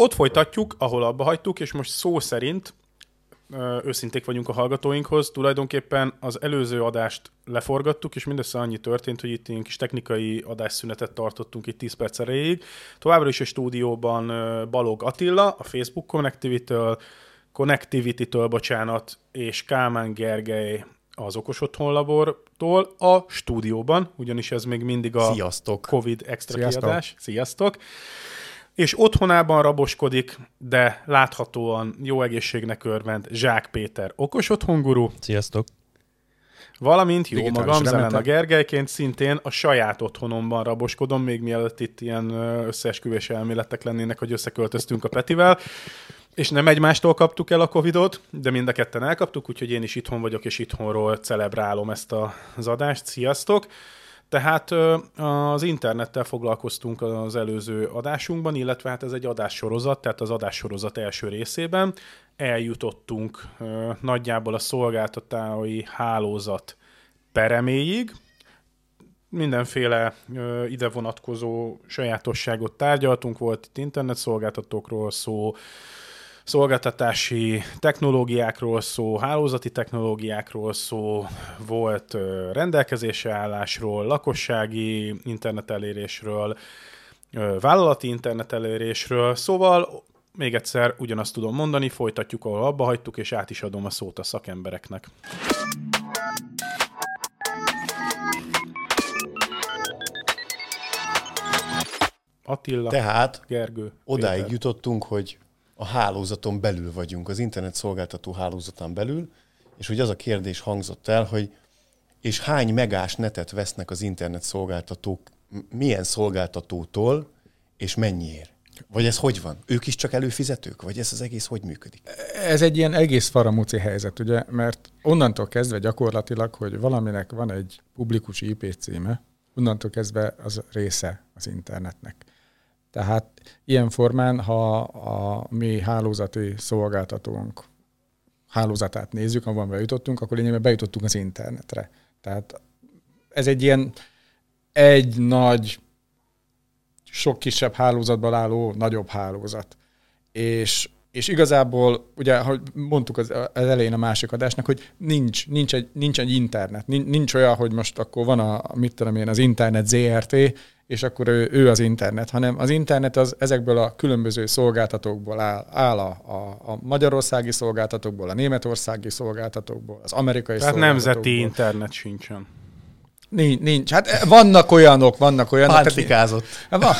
ott folytatjuk, ahol abba hagytuk, és most szó szerint őszinték vagyunk a hallgatóinkhoz. Tulajdonképpen az előző adást leforgattuk, és mindössze annyi történt, hogy itt ilyen kis technikai adásszünetet tartottunk itt 10 perc erejéig. Továbbra is a stúdióban Balog Attila, a Facebook Connectivity-től, Connectivity-től, bocsánat, és Kálmán Gergely az Okos Otthon Labortól a stúdióban, ugyanis ez még mindig a Sziasztok. Covid extra Sziasztok. kiadás. Sziasztok! És otthonában raboskodik, de láthatóan jó egészségnek örvend Zsák Péter, okos otthonguru, Sziasztok! valamint jó Digitális magam, remete. Zelena Gergelyként szintén a saját otthonomban raboskodom, még mielőtt itt ilyen összeesküvés elméletek lennének, hogy összeköltöztünk a Petivel. És nem egymástól kaptuk el a Covidot, de mind a ketten elkaptuk, úgyhogy én is itthon vagyok, és itthonról celebrálom ezt a- az adást. Sziasztok! Tehát az internettel foglalkoztunk az előző adásunkban, illetve hát ez egy adássorozat, tehát az adássorozat első részében eljutottunk nagyjából a szolgáltatói hálózat pereméig, mindenféle ö, ide vonatkozó sajátosságot tárgyaltunk, volt itt internetszolgáltatókról szó, szolgáltatási technológiákról szó, hálózati technológiákról szó, volt ö, rendelkezésre állásról, lakossági internetelérésről, vállalati internetelérésről, szóval még egyszer ugyanazt tudom mondani, folytatjuk, ahol abba hagytuk, és át is adom a szót a szakembereknek. Attila, Tehát Gergő, odáig Péter. jutottunk, hogy a hálózaton belül vagyunk, az internet szolgáltató hálózatán belül, és hogy az a kérdés hangzott el, hogy és hány megás netet vesznek az internet szolgáltatók, milyen szolgáltatótól, és mennyiért? Vagy ez hogy van? Ők is csak előfizetők? Vagy ez az egész hogy működik? Ez egy ilyen egész faramúci helyzet, ugye, mert onnantól kezdve gyakorlatilag, hogy valaminek van egy publikus IP címe, onnantól kezdve az része az internetnek. Tehát ilyen formán, ha a mi hálózati szolgáltatónk hálózatát nézzük, ahol bejutottunk, akkor lényegében bejutottunk az internetre. Tehát ez egy ilyen egy nagy, sok kisebb hálózatból álló nagyobb hálózat. És, és igazából, ugye, hogy mondtuk az, az elején a másik adásnak, hogy nincs, nincs, egy, nincs egy internet. Nincs, nincs olyan, hogy most akkor van a, mit tudom én, az internet ZRT, és akkor ő, ő az internet, hanem az internet az ezekből a különböző szolgáltatókból áll, áll a, a, a magyarországi szolgáltatókból, a németországi szolgáltatókból, az amerikai Tehát szolgáltatókból. nemzeti internet sincsen. Nincs, nincs. Hát vannak olyanok, vannak olyanok. Pántlikázott. van,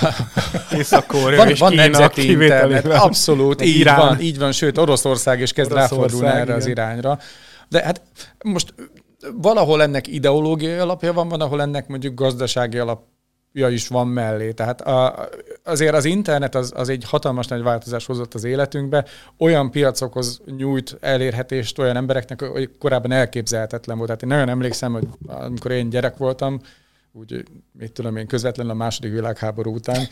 Észak-Korea van, és van Kína nemzeti internet, abszolút, így Irán. van, így van, sőt Oroszország is kezd Oroszország, ráfordulni erre az igen. irányra. De hát most valahol ennek ideológiai alapja van, van, ahol ennek mondjuk gazdasági alapja is van mellé. Tehát a, azért az internet az, az egy hatalmas nagy változás hozott az életünkbe, olyan piacokhoz nyújt elérhetést olyan embereknek, hogy korábban elképzelhetetlen volt. Tehát én nagyon emlékszem, hogy amikor én gyerek voltam, úgy, mit tudom én, közvetlenül a második világháború után,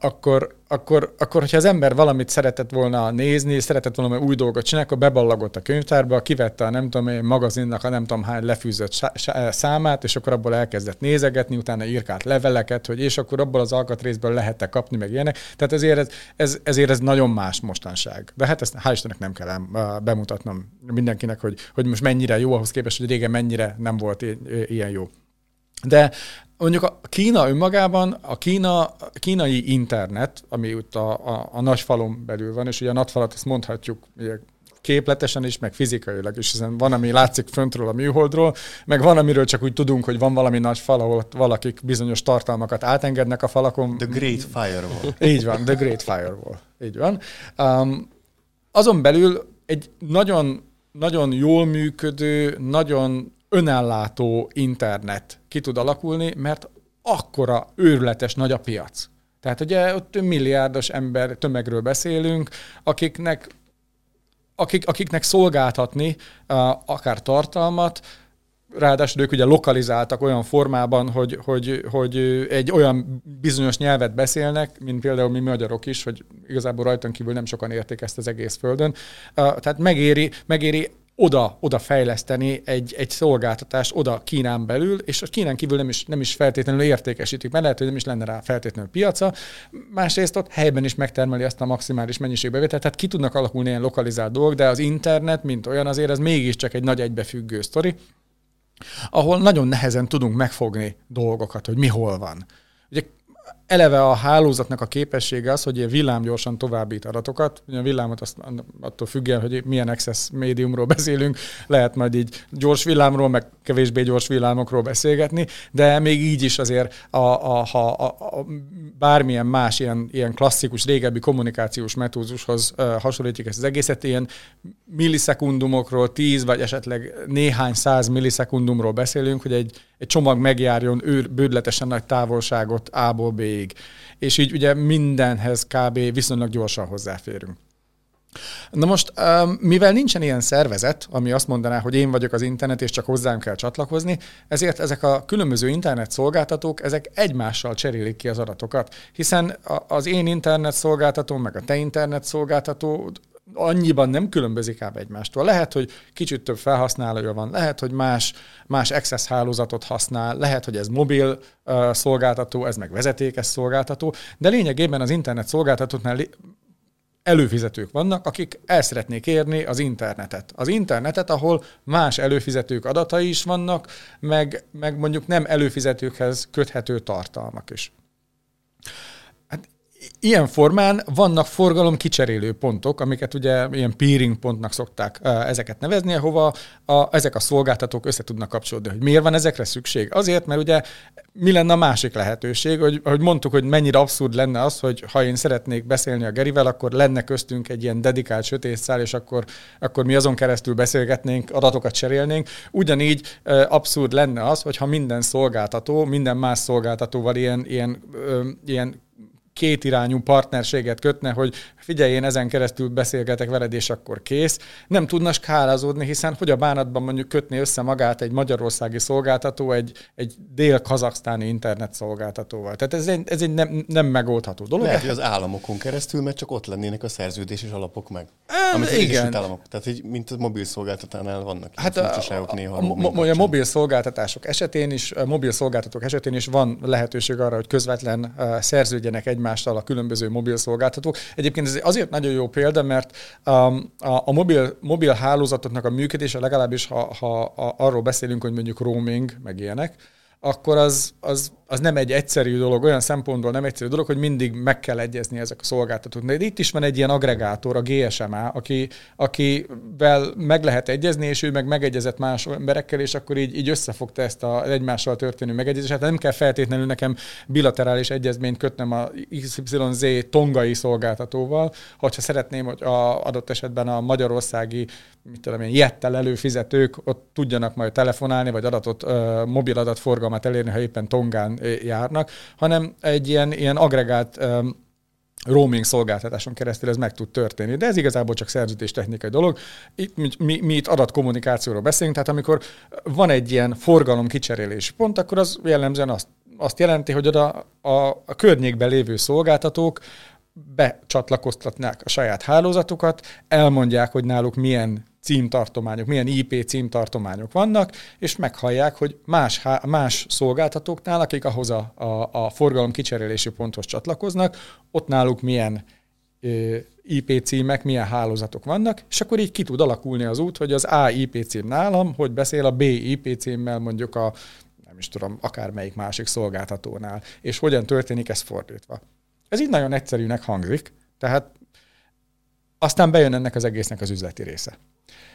akkor, akkor, akkor, hogyha az ember valamit szeretett volna nézni, szeretett volna új dolgot csinálni, akkor beballagott a könyvtárba, kivette a nem tudom én magazinnak a nem tudom hány lefűzött számát, és akkor abból elkezdett nézegetni, utána írkált leveleket, hogy és akkor abból az alkatrészből lehet kapni, meg ilyenek. Tehát ezért ez, ez, ezért ez nagyon más mostanság. De hát ezt hál' Istennek nem kell uh, bemutatnom mindenkinek, hogy, hogy most mennyire jó ahhoz képest, hogy régen mennyire nem volt ilyen jó. De mondjuk a Kína önmagában, a Kína, a kínai internet, ami ott a, a, a nagy falon belül van, és ugye a nagy falat ezt mondhatjuk ugye, képletesen is, meg fizikailag is, hiszen van, ami látszik föntről a műholdról, meg van, amiről csak úgy tudunk, hogy van valami nagy fal, ahol valakik bizonyos tartalmakat átengednek a falakon. The Great Firewall. Így van, The Great Firewall. Így van. Um, azon belül egy nagyon, nagyon jól működő, nagyon önállátó internet ki tud alakulni, mert akkora őrületes nagy a piac. Tehát ugye ott milliárdos ember tömegről beszélünk, akiknek, akik, akiknek szolgáltatni akár tartalmat, ráadásul ők ugye lokalizáltak olyan formában, hogy, hogy, hogy egy olyan bizonyos nyelvet beszélnek, mint például mi magyarok is, hogy igazából rajtunk kívül nem sokan érték ezt az egész földön. Tehát megéri, megéri oda, oda fejleszteni egy, egy szolgáltatást oda Kínán belül, és a Kínán kívül nem is, nem is feltétlenül értékesítik, mert lehet, hogy nem is lenne rá feltétlenül piaca. Másrészt ott helyben is megtermeli azt a maximális mennyiségbevételt, tehát ki tudnak alakulni ilyen lokalizált dolgok, de az internet, mint olyan, azért ez mégiscsak egy nagy egybefüggő sztori, ahol nagyon nehezen tudunk megfogni dolgokat, hogy mi hol van. Ugye eleve a hálózatnak a képessége az, hogy villámgyorsan továbbít adatokat. Ugye a villámot azt, attól függően, hogy milyen access médiumról beszélünk, lehet majd így gyors villámról, meg kevésbé gyors villámokról beszélgetni, de még így is azért, a, a, ha a, a, bármilyen más ilyen, ilyen klasszikus, régebbi kommunikációs metódushoz hasonlítjuk ezt az egészet, ilyen millisekundumokról, tíz vagy esetleg néhány száz millisekundumról beszélünk, hogy egy, egy csomag megjárjon őr, bődletesen nagy távolságot A-ból B-ig. És így ugye mindenhez kb. viszonylag gyorsan hozzáférünk. Na most, mivel nincsen ilyen szervezet, ami azt mondaná, hogy én vagyok az internet, és csak hozzám kell csatlakozni, ezért ezek a különböző internet szolgáltatók, ezek egymással cserélik ki az adatokat, hiszen az én internet szolgáltatóm, meg a te internet szolgáltató annyiban nem különbözik ám egymástól. Lehet, hogy kicsit több felhasználója van, lehet, hogy más, más access hálózatot használ, lehet, hogy ez mobil uh, szolgáltató, ez meg vezetékes szolgáltató, de lényegében az internet szolgáltatóknál előfizetők vannak, akik el szeretnék érni az internetet. Az internetet, ahol más előfizetők adatai is vannak, meg, meg mondjuk nem előfizetőkhez köthető tartalmak is ilyen formán vannak forgalom kicserélő pontok, amiket ugye ilyen peering pontnak szokták ezeket nevezni, ahova a, ezek a szolgáltatók össze tudnak kapcsolódni. Hogy miért van ezekre szükség? Azért, mert ugye mi lenne a másik lehetőség, hogy, hogy mondtuk, hogy mennyire abszurd lenne az, hogy ha én szeretnék beszélni a Gerivel, akkor lenne köztünk egy ilyen dedikált sötétszál, és akkor, akkor mi azon keresztül beszélgetnénk, adatokat cserélnénk. Ugyanígy abszurd lenne az, hogyha minden szolgáltató, minden más szolgáltatóval ilyen, ilyen, ilyen kétirányú partnerséget kötne, hogy figyelj, én ezen keresztül beszélgetek veled, és akkor kész. Nem tudna skálazódni, hiszen hogy a bánatban mondjuk kötni össze magát egy magyarországi szolgáltató egy, egy dél-kazaksztáni internet szolgáltatóval. Tehát ez egy, ez egy nem, nem megoldható dolog. Lehet, hogy az államokon keresztül, mert csak ott lennének a szerződéses alapok meg. Um, amit az igen. Államok. Tehát így, mint a mobil szolgáltatánál vannak hát a, a, néha. A, a, a mobil szolgáltatások esetén is, a mobil szolgáltatók esetén is van lehetőség arra, hogy közvetlen uh, szerződjenek egymással a különböző mobil szolgáltatók. Egyébként ez azért nagyon jó példa, mert um, a, a mobil, mobil hálózatoknak a működése legalábbis, ha, ha a, arról beszélünk, hogy mondjuk roaming, meg ilyenek, akkor az, az az nem egy egyszerű dolog, olyan szempontból nem egyszerű dolog, hogy mindig meg kell egyezni ezek a szolgáltatók. De itt is van egy ilyen agregátor, a GSMA, aki, akivel meg lehet egyezni, és ő meg megegyezett más emberekkel, és akkor így, így összefogta ezt a egymással történő megegyezést. Hát nem kell feltétlenül nekem bilaterális egyezményt kötnem a XYZ tongai szolgáltatóval, hogyha szeretném, hogy a adott esetben a magyarországi mit tudom én, jettel előfizetők ott tudjanak majd telefonálni, vagy adatot, mobil adatforgalmat elérni, ha éppen tongán járnak, hanem egy ilyen, ilyen agregált roaming szolgáltatáson keresztül ez meg tud történni. De ez igazából csak szerződés technikai dolog. Itt, mi, mi itt adatkommunikációról beszélünk, tehát amikor van egy ilyen forgalom kicserélési pont, akkor az jellemzően azt, azt jelenti, hogy oda a, a környékben lévő szolgáltatók becsatlakoztatnák a saját hálózatukat, elmondják, hogy náluk milyen címtartományok, milyen IP címtartományok vannak, és meghallják, hogy más, más szolgáltatóknál, akik ahhoz a, a, a forgalom kicserélési ponthoz csatlakoznak, ott náluk milyen IP címek, milyen hálózatok vannak, és akkor így ki tud alakulni az út, hogy az A IP cím nálam, hogy beszél a B IP címmel mondjuk a nem is tudom, akármelyik másik szolgáltatónál, és hogyan történik ez fordítva. Ez így nagyon egyszerűnek hangzik, tehát aztán bejön ennek az egésznek az üzleti része.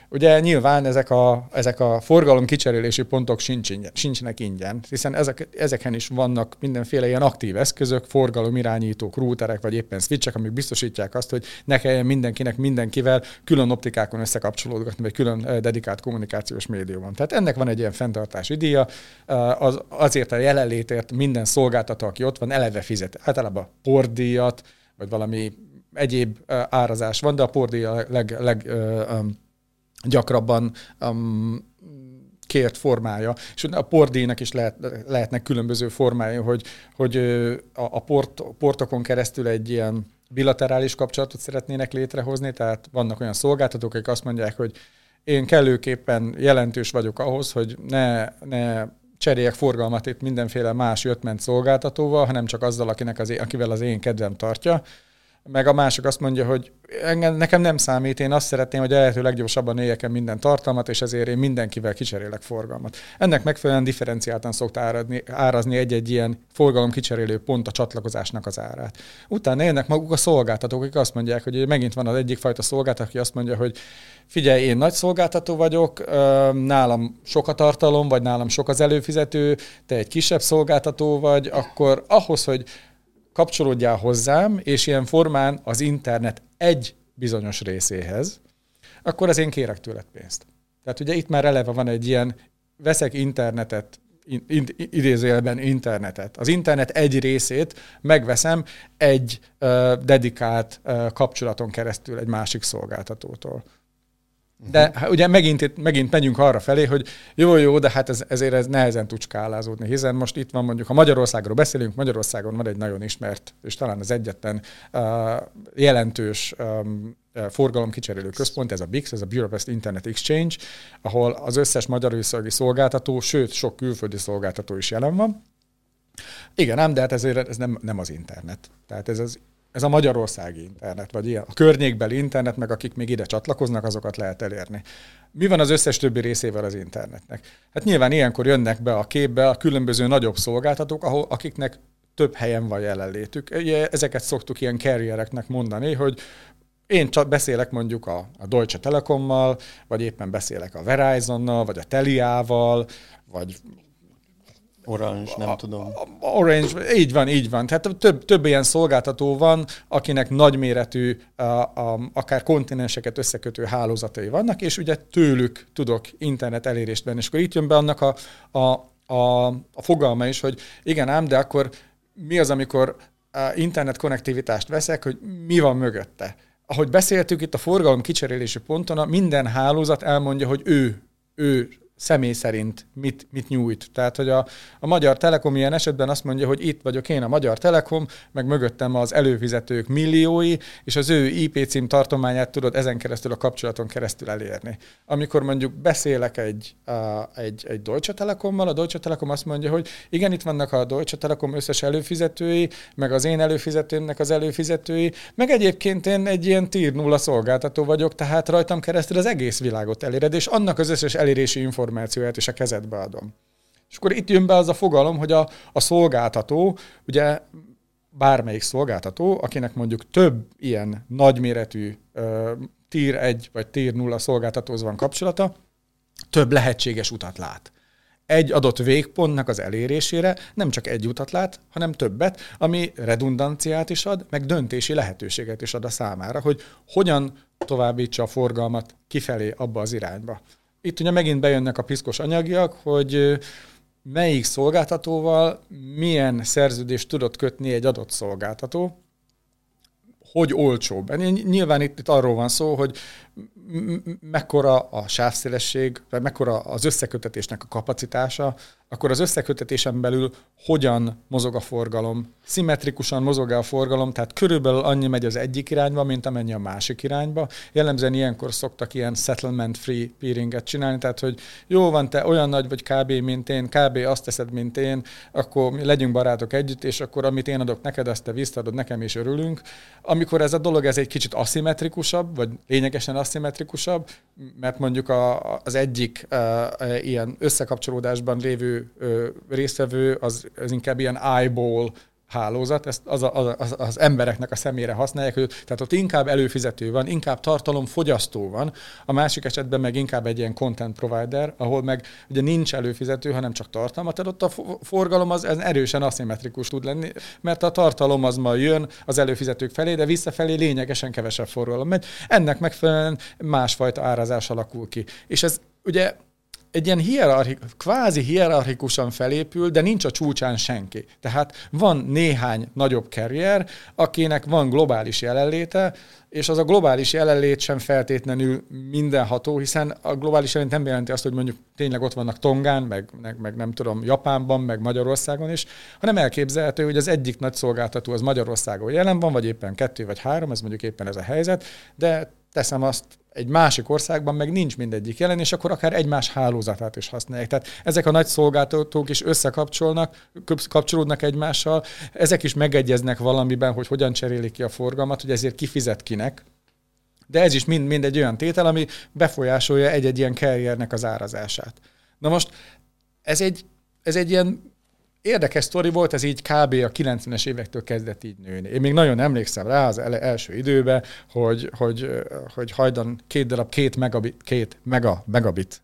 Ugye nyilván ezek a, ezek a forgalom kicserélési pontok sincs ingyen, sincsenek ingyen, hiszen ezek, ezeken is vannak mindenféle ilyen aktív eszközök, forgalomirányítók, rúterek, vagy éppen switchek, amik biztosítják azt, hogy ne kelljen mindenkinek mindenkivel külön optikákon összekapcsolódgatni, vagy külön eh, dedikált kommunikációs médiumon. Tehát ennek van egy ilyen fenntartási díja, eh, az, azért a jelenlétért minden szolgáltató, aki ott van, eleve fizet. Általában pordíjat, vagy valami egyéb árazás van, de a pordíj a leg, leg gyakrabban um, kért formája. És a pordíjnak is lehet, lehetnek különböző formái, hogy, hogy a, a port, portokon keresztül egy ilyen bilaterális kapcsolatot szeretnének létrehozni, tehát vannak olyan szolgáltatók, akik azt mondják, hogy én kellőképpen jelentős vagyok ahhoz, hogy ne, ne cseréljek forgalmat itt mindenféle más jöttment szolgáltatóval, hanem csak azzal, akinek az, akivel az én kedvem tartja meg a másik azt mondja, hogy engem, nekem nem számít, én azt szeretném, hogy a lehető leggyorsabban éljek minden tartalmat, és ezért én mindenkivel kicserélek forgalmat. Ennek megfelelően differenciáltan szokta árazni, árazni egy-egy ilyen forgalom kicserélő pont a csatlakozásnak az árát. Utána élnek maguk a szolgáltatók, akik azt mondják, hogy megint van az egyik fajta szolgáltató, aki azt mondja, hogy figyelj, én nagy szolgáltató vagyok, nálam sok a tartalom, vagy nálam sok az előfizető, te egy kisebb szolgáltató vagy, akkor ahhoz, hogy kapcsolódjál hozzám, és ilyen formán az internet egy bizonyos részéhez, akkor az én kérek tőled pénzt. Tehát ugye itt már eleve van egy ilyen, veszek internetet, in, in, idézőjelben internetet. Az internet egy részét megveszem egy uh, dedikált uh, kapcsolaton keresztül egy másik szolgáltatótól. De uh-huh. ugye megint, megint megyünk arra felé, hogy jó, jó, de hát ez, ezért ez nehezen tud skálázódni, hiszen most itt van mondjuk, ha Magyarországról beszélünk, Magyarországon van egy nagyon ismert, és talán az egyetlen uh, jelentős um, forgalomkicserélő központ, ez a BIX, ez a Budapest Internet Exchange, ahol az összes magyarországi szolgáltató, sőt, sok külföldi szolgáltató is jelen van. Igen, ám, de hát ezért ez nem, nem az internet. Tehát ez az ez a magyarországi internet, vagy ilyen, a környékbeli internet, meg akik még ide csatlakoznak, azokat lehet elérni. Mi van az összes többi részével az internetnek? Hát nyilván ilyenkor jönnek be a képbe a különböző nagyobb szolgáltatók, ahol, akiknek több helyen van jelenlétük. Ezeket szoktuk ilyen carriereknek mondani, hogy én csak beszélek mondjuk a, a Deutsche Telekommal, vagy éppen beszélek a Verizonnal, vagy a Teliával, vagy Orange, nem a, tudom. Orange, így van, így van. Tehát több, több ilyen szolgáltató van, akinek nagyméretű, a, a, akár kontinenseket összekötő hálózatai vannak, és ugye tőlük tudok internet elérést venni. És akkor itt jön be annak a, a, a, a fogalma is, hogy igen ám, de akkor mi az, amikor internet konnektivitást veszek, hogy mi van mögötte. Ahogy beszéltük itt a forgalom kicserélési ponton, minden hálózat elmondja, hogy ő, ő személy szerint mit, mit nyújt. Tehát, hogy a, a Magyar Telekom ilyen esetben azt mondja, hogy itt vagyok én a Magyar Telekom, meg mögöttem az előfizetők milliói, és az ő IP cím tartományát tudod ezen keresztül a kapcsolaton keresztül elérni. Amikor mondjuk beszélek egy, a, egy, egy Deutsche Telekommal, a Deutsche Telekom azt mondja, hogy igen, itt vannak a Deutsche Telekom összes előfizetői, meg az én előfizetőmnek az előfizetői, meg egyébként én egy ilyen tier nulla szolgáltató vagyok, tehát rajtam keresztül az egész világot eléred, és annak az összes elérési információ információját, és a kezedbe adom. És akkor itt jön be az a fogalom, hogy a, a szolgáltató, ugye bármelyik szolgáltató, akinek mondjuk több ilyen nagyméretű uh, tier 1 vagy tier 0 szolgáltatóhoz van kapcsolata, több lehetséges utat lát. Egy adott végpontnak az elérésére nem csak egy utat lát, hanem többet, ami redundanciát is ad, meg döntési lehetőséget is ad a számára, hogy hogyan továbbítsa a forgalmat kifelé abba az irányba itt ugye megint bejönnek a piszkos anyagiak, hogy melyik szolgáltatóval milyen szerződést tudott kötni egy adott szolgáltató, hogy olcsóbb. Nyilván itt, itt arról van szó, hogy mekkora a sávszélesség, vagy mekkora az összekötetésnek a kapacitása, akkor az összekötetésen belül hogyan mozog a forgalom, szimmetrikusan mozog a forgalom, tehát körülbelül annyi megy az egyik irányba, mint amennyi a másik irányba. Jellemzően ilyenkor szoktak ilyen settlement free peeringet csinálni, tehát hogy jó van, te olyan nagy vagy kb. mint én, kb. azt teszed, mint én, akkor legyünk barátok együtt, és akkor amit én adok neked, azt te visszaadod nekem, és örülünk. Amikor ez a dolog ez egy kicsit aszimmetrikusabb, vagy lényegesen aszimmetrikusabb, mert mondjuk a, az egyik uh, ilyen összekapcsolódásban lévő uh, résztvevő az, az inkább ilyen eyeball hálózat, ezt az, a, az, az embereknek a szemére használják, hogy tehát ott inkább előfizető van, inkább tartalomfogyasztó van, a másik esetben meg inkább egy ilyen content provider, ahol meg ugye nincs előfizető, hanem csak tartalmat, tehát ott a forgalom az ez erősen aszimmetrikus tud lenni, mert a tartalom az ma jön az előfizetők felé, de visszafelé lényegesen kevesebb forgalom megy. Ennek megfelelően másfajta árazás alakul ki. És ez ugye egy ilyen hierarchik, kvázi hierarchikusan felépül, de nincs a csúcsán senki. Tehát van néhány nagyobb karrier, akinek van globális jelenléte, és az a globális jelenlét sem feltétlenül mindenható, hiszen a globális jelenlét nem jelenti azt, hogy mondjuk tényleg ott vannak Tongán, meg, meg, meg nem tudom, Japánban, meg Magyarországon is, hanem elképzelhető, hogy az egyik nagy szolgáltató az Magyarországon jelen van, vagy éppen kettő vagy három, ez mondjuk éppen ez a helyzet, de teszem azt egy másik országban meg nincs mindegyik jelen, és akkor akár egymás hálózatát is használják. Tehát ezek a nagy szolgáltatók is összekapcsolnak, kapcsolódnak egymással, ezek is megegyeznek valamiben, hogy hogyan cserélik ki a forgalmat, hogy ezért kifizet kinek, de ez is mind, mind egy olyan tétel, ami befolyásolja egy-egy ilyen karriernek az árazását. Na most ez egy, ez egy ilyen érdekes sztori volt, ez így kb. a 90-es évektől kezdett így nőni. Én még nagyon emlékszem rá az első időben, hogy, hogy, hogy hajdan két darab két megabit, két mega, megabit.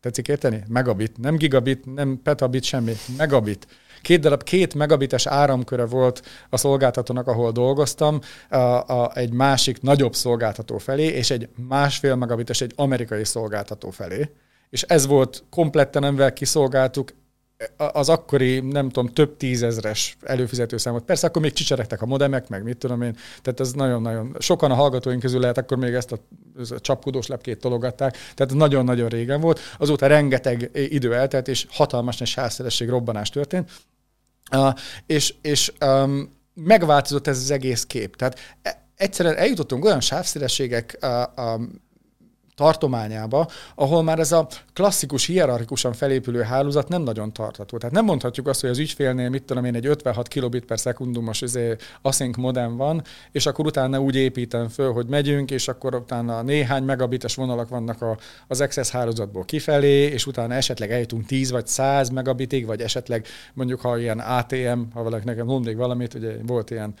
Tetszik érteni? Megabit. Nem gigabit, nem petabit, semmi. Megabit. Két darab, két megabites áramköre volt a szolgáltatónak, ahol dolgoztam, a, a, egy másik nagyobb szolgáltató felé, és egy másfél megabites egy amerikai szolgáltató felé. És ez volt kompletten, amivel kiszolgáltuk az akkori, nem tudom, több tízezres előfizető számot. Persze akkor még csicseregtek a modemek, meg mit tudom én, tehát ez nagyon-nagyon, sokan a hallgatóink közül lehet akkor még ezt a, ezt a csapkodós lepkét tologatták, tehát nagyon-nagyon régen volt. Azóta rengeteg idő eltelt, és hatalmas nagy sávszeresség robbanás történt, uh, és, és um, megváltozott ez az egész kép. Tehát e, egyszerűen eljutottunk olyan sávszélességek uh, um, tartományába, ahol már ez a klasszikus, hierarchikusan felépülő hálózat nem nagyon tartható. Tehát nem mondhatjuk azt, hogy az ügyfélnél, mit tudom én, egy 56 kilobit per szekundumos izé, async modem van, és akkor utána úgy építem föl, hogy megyünk, és akkor utána néhány megabites vonalak vannak a, az XS hálózatból kifelé, és utána esetleg eljutunk 10 vagy 100 megabitig, vagy esetleg mondjuk, ha ilyen ATM, ha valaki nekem mondik valamit, ugye volt ilyen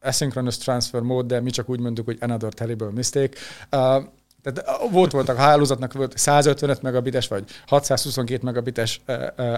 asynchronous transfer mód, de mi csak úgy mondjuk, hogy another terrible mistake. Uh, tehát volt voltak hálózatnak volt 155 megabites vagy 622 megabites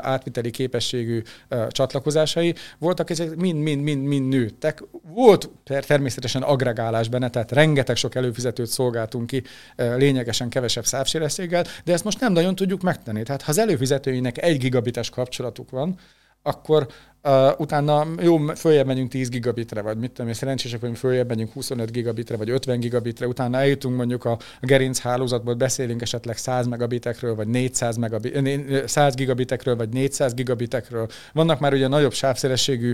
átviteli képességű csatlakozásai, voltak ezek mind-mind-mind nőttek. Volt természetesen agregálás benne, tehát rengeteg sok előfizetőt szolgáltunk ki lényegesen kevesebb szávséreszséggel, de ezt most nem nagyon tudjuk megtenni. Tehát ha az előfizetőinek egy gigabites kapcsolatuk van, akkor uh, utána jó, följebb megyünk 10 gigabitre, vagy mit tudom én, szerencsések vagyunk, följebb megyünk 25 gigabitre, vagy 50 gigabitre, utána eljutunk mondjuk a, gerinc hálózatból, beszélünk esetleg 100 megabitekről, vagy 400 megabit, 100 gigabitekről, vagy 400 gigabitekről. Vannak már ugye nagyobb sávszélességű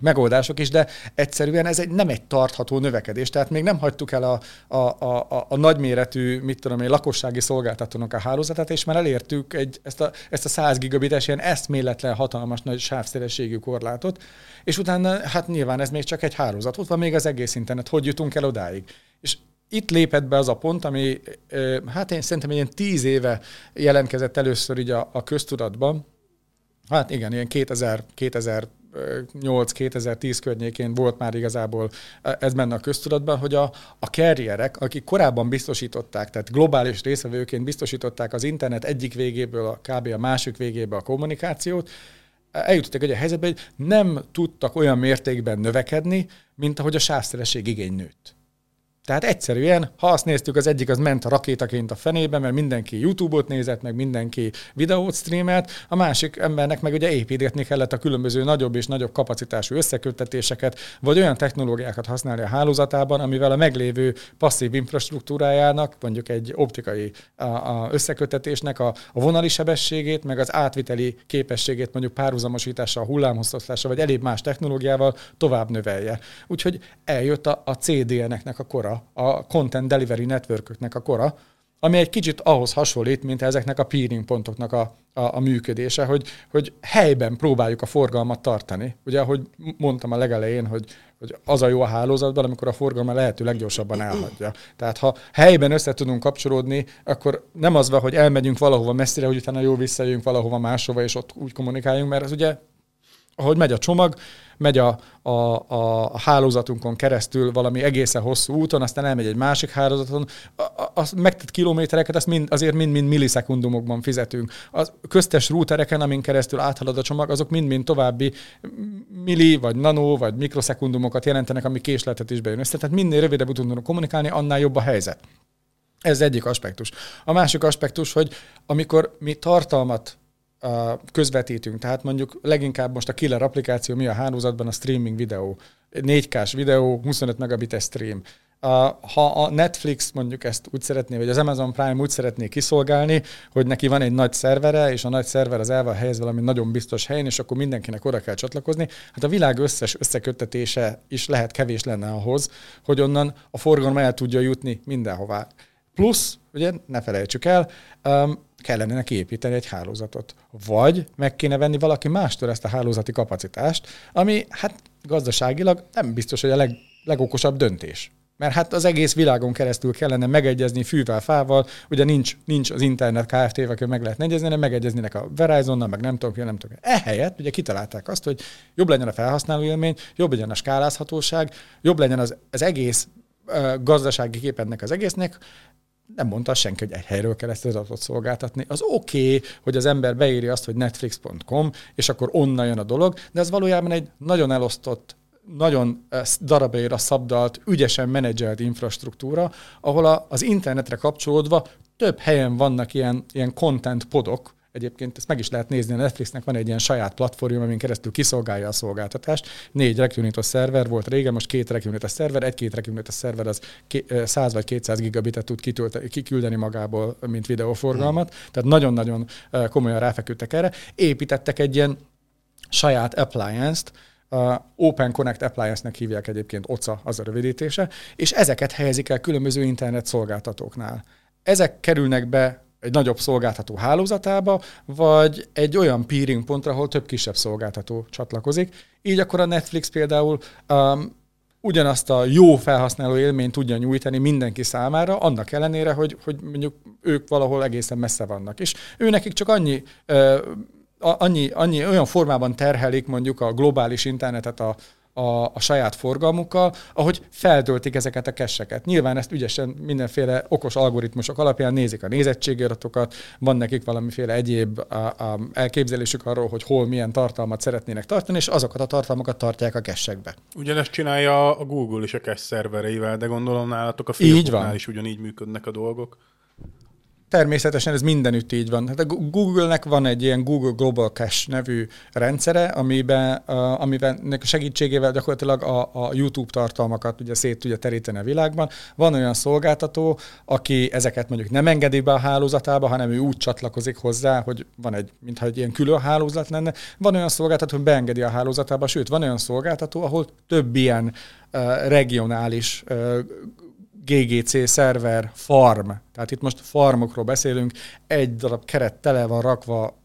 megoldások is, de egyszerűen ez egy, nem egy tartható növekedés. Tehát még nem hagytuk el a, a, a, a nagyméretű, mit tudom én, lakossági szolgáltatónak a hálózatát, és már elértük egy, ezt, a, ezt a 100 gigabites ilyen eszméletlen hatalmas nagy sávszélességű korlátot, és utána hát nyilván ez még csak egy hálózat. Ott van még az egész internet, hogy jutunk el odáig. És itt lépett be az a pont, ami hát én szerintem ilyen tíz éve jelentkezett először így a, a köztudatban, Hát igen, ilyen 2000, 2000 2008-2010 környékén volt már igazából ez benne a köztudatban, hogy a, a carrierek, akik korábban biztosították, tehát globális részvevőként biztosították az internet egyik végéből a kb. a másik végébe a kommunikációt, eljutottak egy a helyzetbe, hogy nem tudtak olyan mértékben növekedni, mint ahogy a sávszeresség igény nőtt. Tehát egyszerűen, ha azt néztük, az egyik az ment a rakétaként a fenébe, mert mindenki YouTube-ot nézett, meg mindenki videót streamelt, a másik embernek meg ugye építgetni kellett a különböző nagyobb és nagyobb kapacitású összeköttetéseket, vagy olyan technológiákat használni a hálózatában, amivel a meglévő passzív infrastruktúrájának, mondjuk egy optikai a, a összeköttetésnek a, a vonali sebességét, meg az átviteli képességét mondjuk párhuzamosítással, hullámhosszatlással, vagy elébb más technológiával tovább növelje. Úgyhogy eljött a, a CDN-eknek a kora, a Content Delivery Networköknek a kora, ami egy kicsit ahhoz hasonlít, mint ezeknek a peering pontoknak a, a, a működése, hogy, hogy helyben próbáljuk a forgalmat tartani. Ugye, ahogy mondtam a legelején, hogy, hogy az a jó a hálózatban, amikor a forgalma lehető leggyorsabban elhagyja. Tehát ha helyben össze tudunk kapcsolódni, akkor nem az van, hogy elmegyünk valahova messzire, hogy utána jó visszajövünk valahova máshova, és ott úgy kommunikálunk, mert az ugye ahogy megy a csomag, megy a, a, a hálózatunkon keresztül valami egészen hosszú úton, aztán elmegy egy másik hálózaton, a, a, a megtett kilométereket azt mind, azért mind-mind millisekundumokban fizetünk. A köztes rútereken, amin keresztül áthalad a csomag, azok mind-mind további milli, vagy nano, vagy mikrosekundumokat jelentenek, ami késletet is bejön össze. Tehát minél rövidebb tudunk kommunikálni, annál jobb a helyzet. Ez egyik aspektus. A másik aspektus, hogy amikor mi tartalmat közvetítünk. Tehát mondjuk leginkább most a killer applikáció mi a hálózatban a streaming videó. 4K-s videó, 25 megabites stream. ha a Netflix mondjuk ezt úgy szeretné, vagy az Amazon Prime úgy szeretné kiszolgálni, hogy neki van egy nagy szervere, és a nagy szerver az el van helyezve valami nagyon biztos helyen, és akkor mindenkinek oda kell csatlakozni, hát a világ összes összeköttetése is lehet kevés lenne ahhoz, hogy onnan a forgalom el tudja jutni mindenhová. Plusz, ugye ne felejtsük el, kellene neki építeni egy hálózatot. Vagy meg kéne venni valaki mástól ezt a hálózati kapacitást, ami hát gazdaságilag nem biztos, hogy a leg, legokosabb döntés. Mert hát az egész világon keresztül kellene megegyezni fűvel, fával, ugye nincs, nincs az internet Kft-vel, aki meg lehet egyezni, hanem megegyeznének a Verizonnal, meg nem tudom, nem tudom. Ehelyett ugye kitalálták azt, hogy jobb legyen a felhasználó élmény, jobb legyen a skálázhatóság, jobb legyen az, az egész gazdasági kép ennek az egésznek, nem mondta senki, hogy egy helyről kell ezt az adatot szolgáltatni. Az oké, okay, hogy az ember beírja azt, hogy netflix.com, és akkor onnan jön a dolog, de ez valójában egy nagyon elosztott nagyon darabéra szabdalt, ügyesen menedzselt infrastruktúra, ahol az internetre kapcsolódva több helyen vannak ilyen, ilyen content podok, Egyébként ezt meg is lehet nézni, a Netflixnek van egy ilyen saját platformja, amin keresztül kiszolgálja a szolgáltatást. Négy Recunitos szerver volt régen, most két Recunitos szerver, egy-két Recunitos szerver az 100 vagy 200 gigabitet tud kiküldeni magából, mint videóforgalmat. Hmm. Tehát nagyon-nagyon komolyan ráfeküdtek erre. Építettek egy ilyen saját appliance-t, Uh, Open Connect Appliance-nek hívják egyébként OCA, az a rövidítése, és ezeket helyezik el különböző internet szolgáltatóknál. Ezek kerülnek be egy nagyobb szolgáltató hálózatába, vagy egy olyan peering pontra, ahol több kisebb szolgáltató csatlakozik. Így akkor a Netflix például um, ugyanazt a jó felhasználó élményt tudja nyújtani mindenki számára, annak ellenére, hogy, hogy mondjuk ők valahol egészen messze vannak. És ő nekik csak annyi uh, annyi, annyi olyan formában terhelik mondjuk a globális internetet a, a, a saját forgalmukkal, ahogy feltöltik ezeket a kesseket. Nyilván ezt ügyesen mindenféle okos algoritmusok alapján nézik a nézettségi adatokat, van nekik valamiféle egyéb a, a elképzelésük arról, hogy hol milyen tartalmat szeretnének tartani, és azokat a tartalmakat tartják a kessekbe. Ugyanezt csinálja a Google is a cache szervereivel, de gondolom nálatok a Facebooknál is ugyanígy működnek a dolgok. Természetesen ez mindenütt így van. Hát a Google-nek van egy ilyen Google Global Cache nevű rendszere, amiben, uh, amiben a segítségével gyakorlatilag a, a YouTube tartalmakat ugye szét tudja teríteni a világban. Van olyan szolgáltató, aki ezeket mondjuk nem engedi be a hálózatába, hanem ő úgy csatlakozik hozzá, hogy van egy, mintha egy ilyen külön hálózat lenne. Van olyan szolgáltató, hogy beengedi a hálózatába, sőt, van olyan szolgáltató, ahol több ilyen uh, regionális uh, GGC szerver farm, tehát itt most farmokról beszélünk, egy darab keret tele van rakva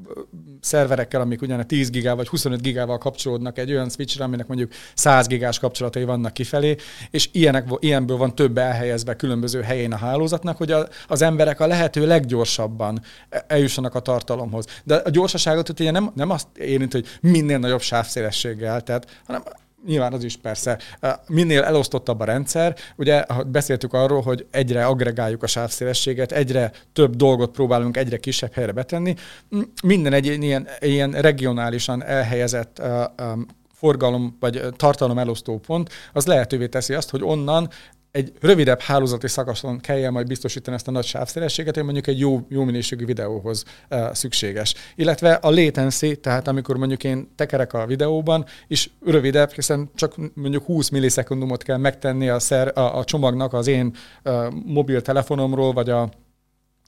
szerverekkel, amik ugyan a 10 gigával vagy 25 gigával kapcsolódnak egy olyan switchre, aminek mondjuk 100 gigás kapcsolatai vannak kifelé, és ilyenek, ilyenből van több elhelyezve különböző helyén a hálózatnak, hogy a, az emberek a lehető leggyorsabban e, eljussanak a tartalomhoz. De a gyorsaságot ugye nem, nem azt érint, hogy minél nagyobb sávszélességgel, tehát, hanem nyilván az is persze. Minél elosztottabb a rendszer, ugye beszéltük arról, hogy egyre agregáljuk a sávszélességet, egyre több dolgot próbálunk egyre kisebb helyre betenni. Minden egy ilyen, ilyen regionálisan elhelyezett forgalom vagy tartalom elosztó pont, az lehetővé teszi azt, hogy onnan egy rövidebb hálózati szakaszon kelljen majd biztosítani ezt a nagy sávszélességet, hogy mondjuk egy jó, jó minőségű videóhoz uh, szükséges. Illetve a latency, tehát amikor mondjuk én tekerek a videóban, is rövidebb, hiszen csak mondjuk 20 millisekundumot kell megtenni a, szer, a, a csomagnak az én uh, mobiltelefonomról, vagy a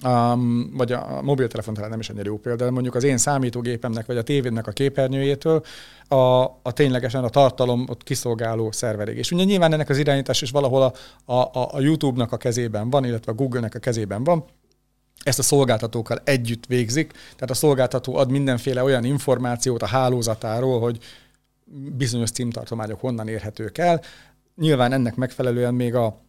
Um, vagy a mobiltelefon talán nem is annyira jó példa, de mondjuk az én számítógépemnek, vagy a tévédnek a képernyőjétől a, a ténylegesen a tartalom ott kiszolgáló szerverig. És ugye nyilván ennek az irányítás is valahol a, a, a YouTube-nak a kezében van, illetve a Google-nek a kezében van, ezt a szolgáltatókkal együtt végzik, tehát a szolgáltató ad mindenféle olyan információt a hálózatáról, hogy bizonyos címtartományok honnan érhetők el. Nyilván ennek megfelelően még a,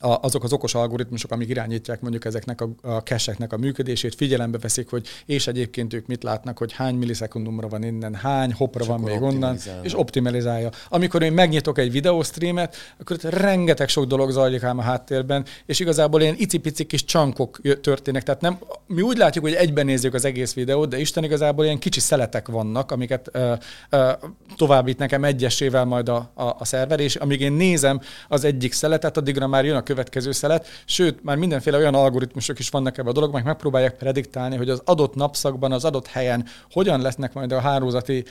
a, azok az okos algoritmusok, amik irányítják mondjuk ezeknek a, a keseknek a működését, figyelembe veszik, hogy és egyébként ők mit látnak, hogy hány millisekundumra van innen, hány hopra van még onnan, és optimalizálja. Amikor én megnyitok egy videóstreamet, akkor itt rengeteg sok dolog zajlik ám a háttérben, és igazából ilyen icipici kis csankok történnek. Tehát nem, mi úgy látjuk, hogy egyben nézzük az egész videót, de Isten igazából ilyen kicsi szeletek vannak, amiket ö, ö, továbbít nekem egyesével majd a, a, a szerver, és amíg én nézem az egyik szeletet, addigra már jön a következő szelet, sőt, már mindenféle olyan algoritmusok is vannak ebben a dologban, meg megpróbálják prediktálni, hogy az adott napszakban, az adott helyen hogyan lesznek majd a hálózati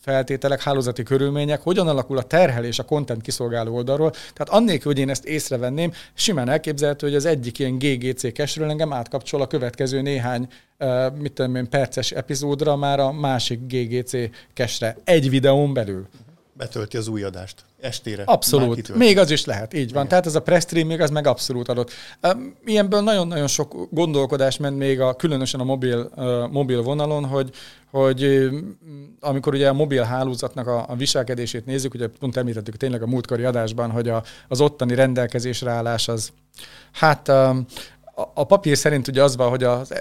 feltételek, hálózati körülmények, hogyan alakul a terhelés a content kiszolgáló oldalról. Tehát annélkül, hogy én ezt észrevenném, simán elképzelhető, hogy az egyik ilyen GGC kesről engem átkapcsol a következő néhány mit tudom én, perces epizódra már a másik GGC kesre egy videón belül. Betölti az új adást estére. Abszolút. Még az is lehet, így van. Igen. Tehát ez a press még az meg abszolút adott. Ilyenből nagyon-nagyon sok gondolkodás ment még a, különösen a mobil, mobil vonalon, hogy, hogy amikor ugye a mobil hálózatnak a, a viselkedését nézzük, ugye pont említettük tényleg a múltkori adásban, hogy a, az ottani rendelkezésre állás az hát a papír szerint ugye az van, hogy az,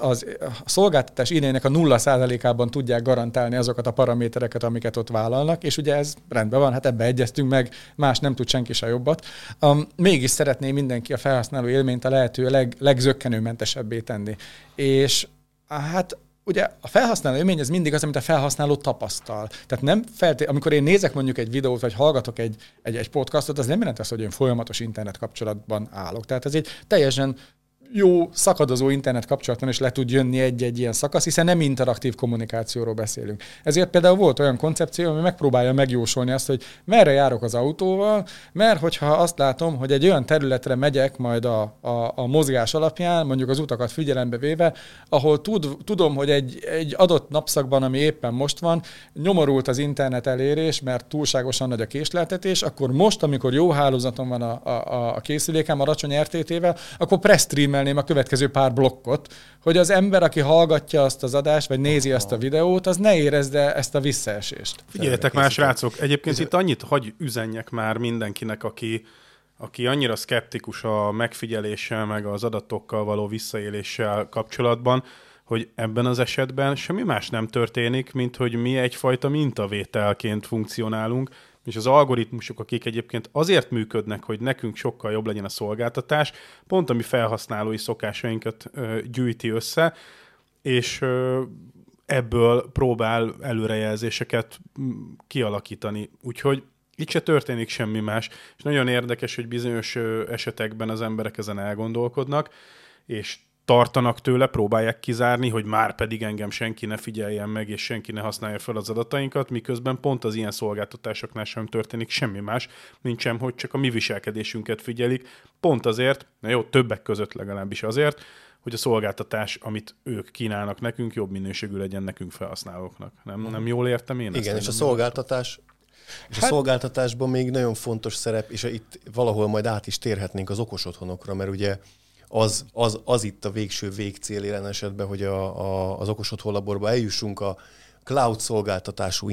az, a szolgáltatás idejének a nulla százalékában tudják garantálni azokat a paramétereket, amiket ott vállalnak, és ugye ez rendben van, hát ebbe egyeztünk meg, más nem tud senki se jobbat. Um, mégis szeretné mindenki a felhasználó élményt a lehető leg, legzökkenőmentesebbé tenni. És hát ugye a felhasználó élmény ez mindig az, amit a felhasználó tapasztal. Tehát nem felté- amikor én nézek mondjuk egy videót, vagy hallgatok egy, egy, egy podcastot, az nem jelenti azt, hogy én folyamatos internet kapcsolatban állok. Tehát ez egy teljesen jó szakadozó internet kapcsolaton is le tud jönni egy-egy ilyen szakasz, hiszen nem interaktív kommunikációról beszélünk. Ezért például volt olyan koncepció, ami megpróbálja megjósolni azt, hogy merre járok az autóval, mert hogyha azt látom, hogy egy olyan területre megyek majd a, a, a mozgás alapján, mondjuk az utakat figyelembe véve, ahol tud, tudom, hogy egy, egy adott napszakban, ami éppen most van, nyomorult az internet elérés, mert túlságosan nagy a késleltetés, akkor most, amikor jó hálózatom van a, a, a készülékem, alacsony RTT-vel, akkor press kiemelném a következő pár blokkot, hogy az ember, aki hallgatja azt az adást, vagy nézi azt a videót, az ne érezze ezt a visszaesést. Figyeljetek már, srácok, egyébként itt annyit hagy üzenjek már mindenkinek, aki, aki annyira szkeptikus a megfigyeléssel, meg az adatokkal való visszaéléssel kapcsolatban, hogy ebben az esetben semmi más nem történik, mint hogy mi egyfajta mintavételként funkcionálunk, és az algoritmusok, akik egyébként azért működnek, hogy nekünk sokkal jobb legyen a szolgáltatás, pont a mi felhasználói szokásainkat ö, gyűjti össze, és ebből próbál előrejelzéseket kialakítani. Úgyhogy itt se történik semmi más, és nagyon érdekes, hogy bizonyos esetekben az emberek ezen elgondolkodnak, és tartanak tőle, próbálják kizárni, hogy már pedig engem senki ne figyeljen meg, és senki ne használja fel az adatainkat, miközben pont az ilyen szolgáltatásoknál sem történik semmi más, mint sem, hogy csak a mi viselkedésünket figyelik, pont azért, na jó, többek között legalábbis azért, hogy a szolgáltatás, amit ők kínálnak nekünk, jobb minőségű legyen nekünk felhasználóknak. Nem, nem jól értem én? Igen, és a szolgáltatás és hát... a szolgáltatásban még nagyon fontos szerep, és itt valahol majd át is térhetnénk az okos otthonokra, mert ugye az, az, az itt a végső végcél jelen esetben, hogy a, a, az okos otthon laborba eljussunk a cloud szolgáltatású,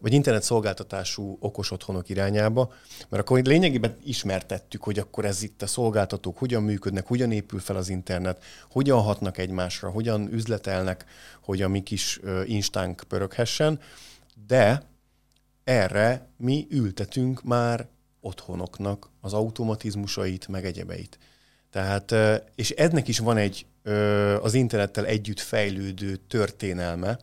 vagy internet szolgáltatású okos otthonok irányába, mert akkor lényegében ismertettük, hogy akkor ez itt a szolgáltatók hogyan működnek, hogyan épül fel az internet, hogyan hatnak egymásra, hogyan üzletelnek, hogy a mi kis instánk pöröghessen, de erre mi ültetünk már otthonoknak az automatizmusait, meg egyebeit. Tehát, és ennek is van egy az internettel együtt fejlődő történelme,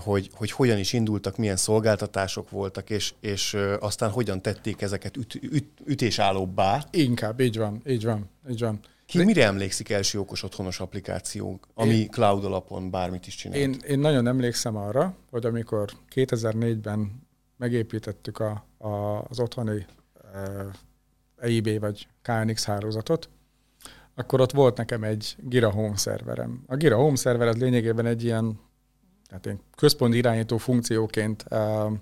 hogy, hogy hogyan is indultak, milyen szolgáltatások voltak, és, és aztán hogyan tették ezeket üt, üt, ütésállóbbá. Inkább, így van, így van, így van. Ki De... mire emlékszik első okos otthonos applikációnk, ami én, cloud alapon bármit is csinál? Én, én nagyon emlékszem arra, hogy amikor 2004-ben megépítettük a, a, az otthoni EIB vagy KNX hálózatot, akkor ott volt nekem egy Gira Home szerverem. A Gira Home szerver az lényegében egy ilyen tehát én központi irányító funkcióként um,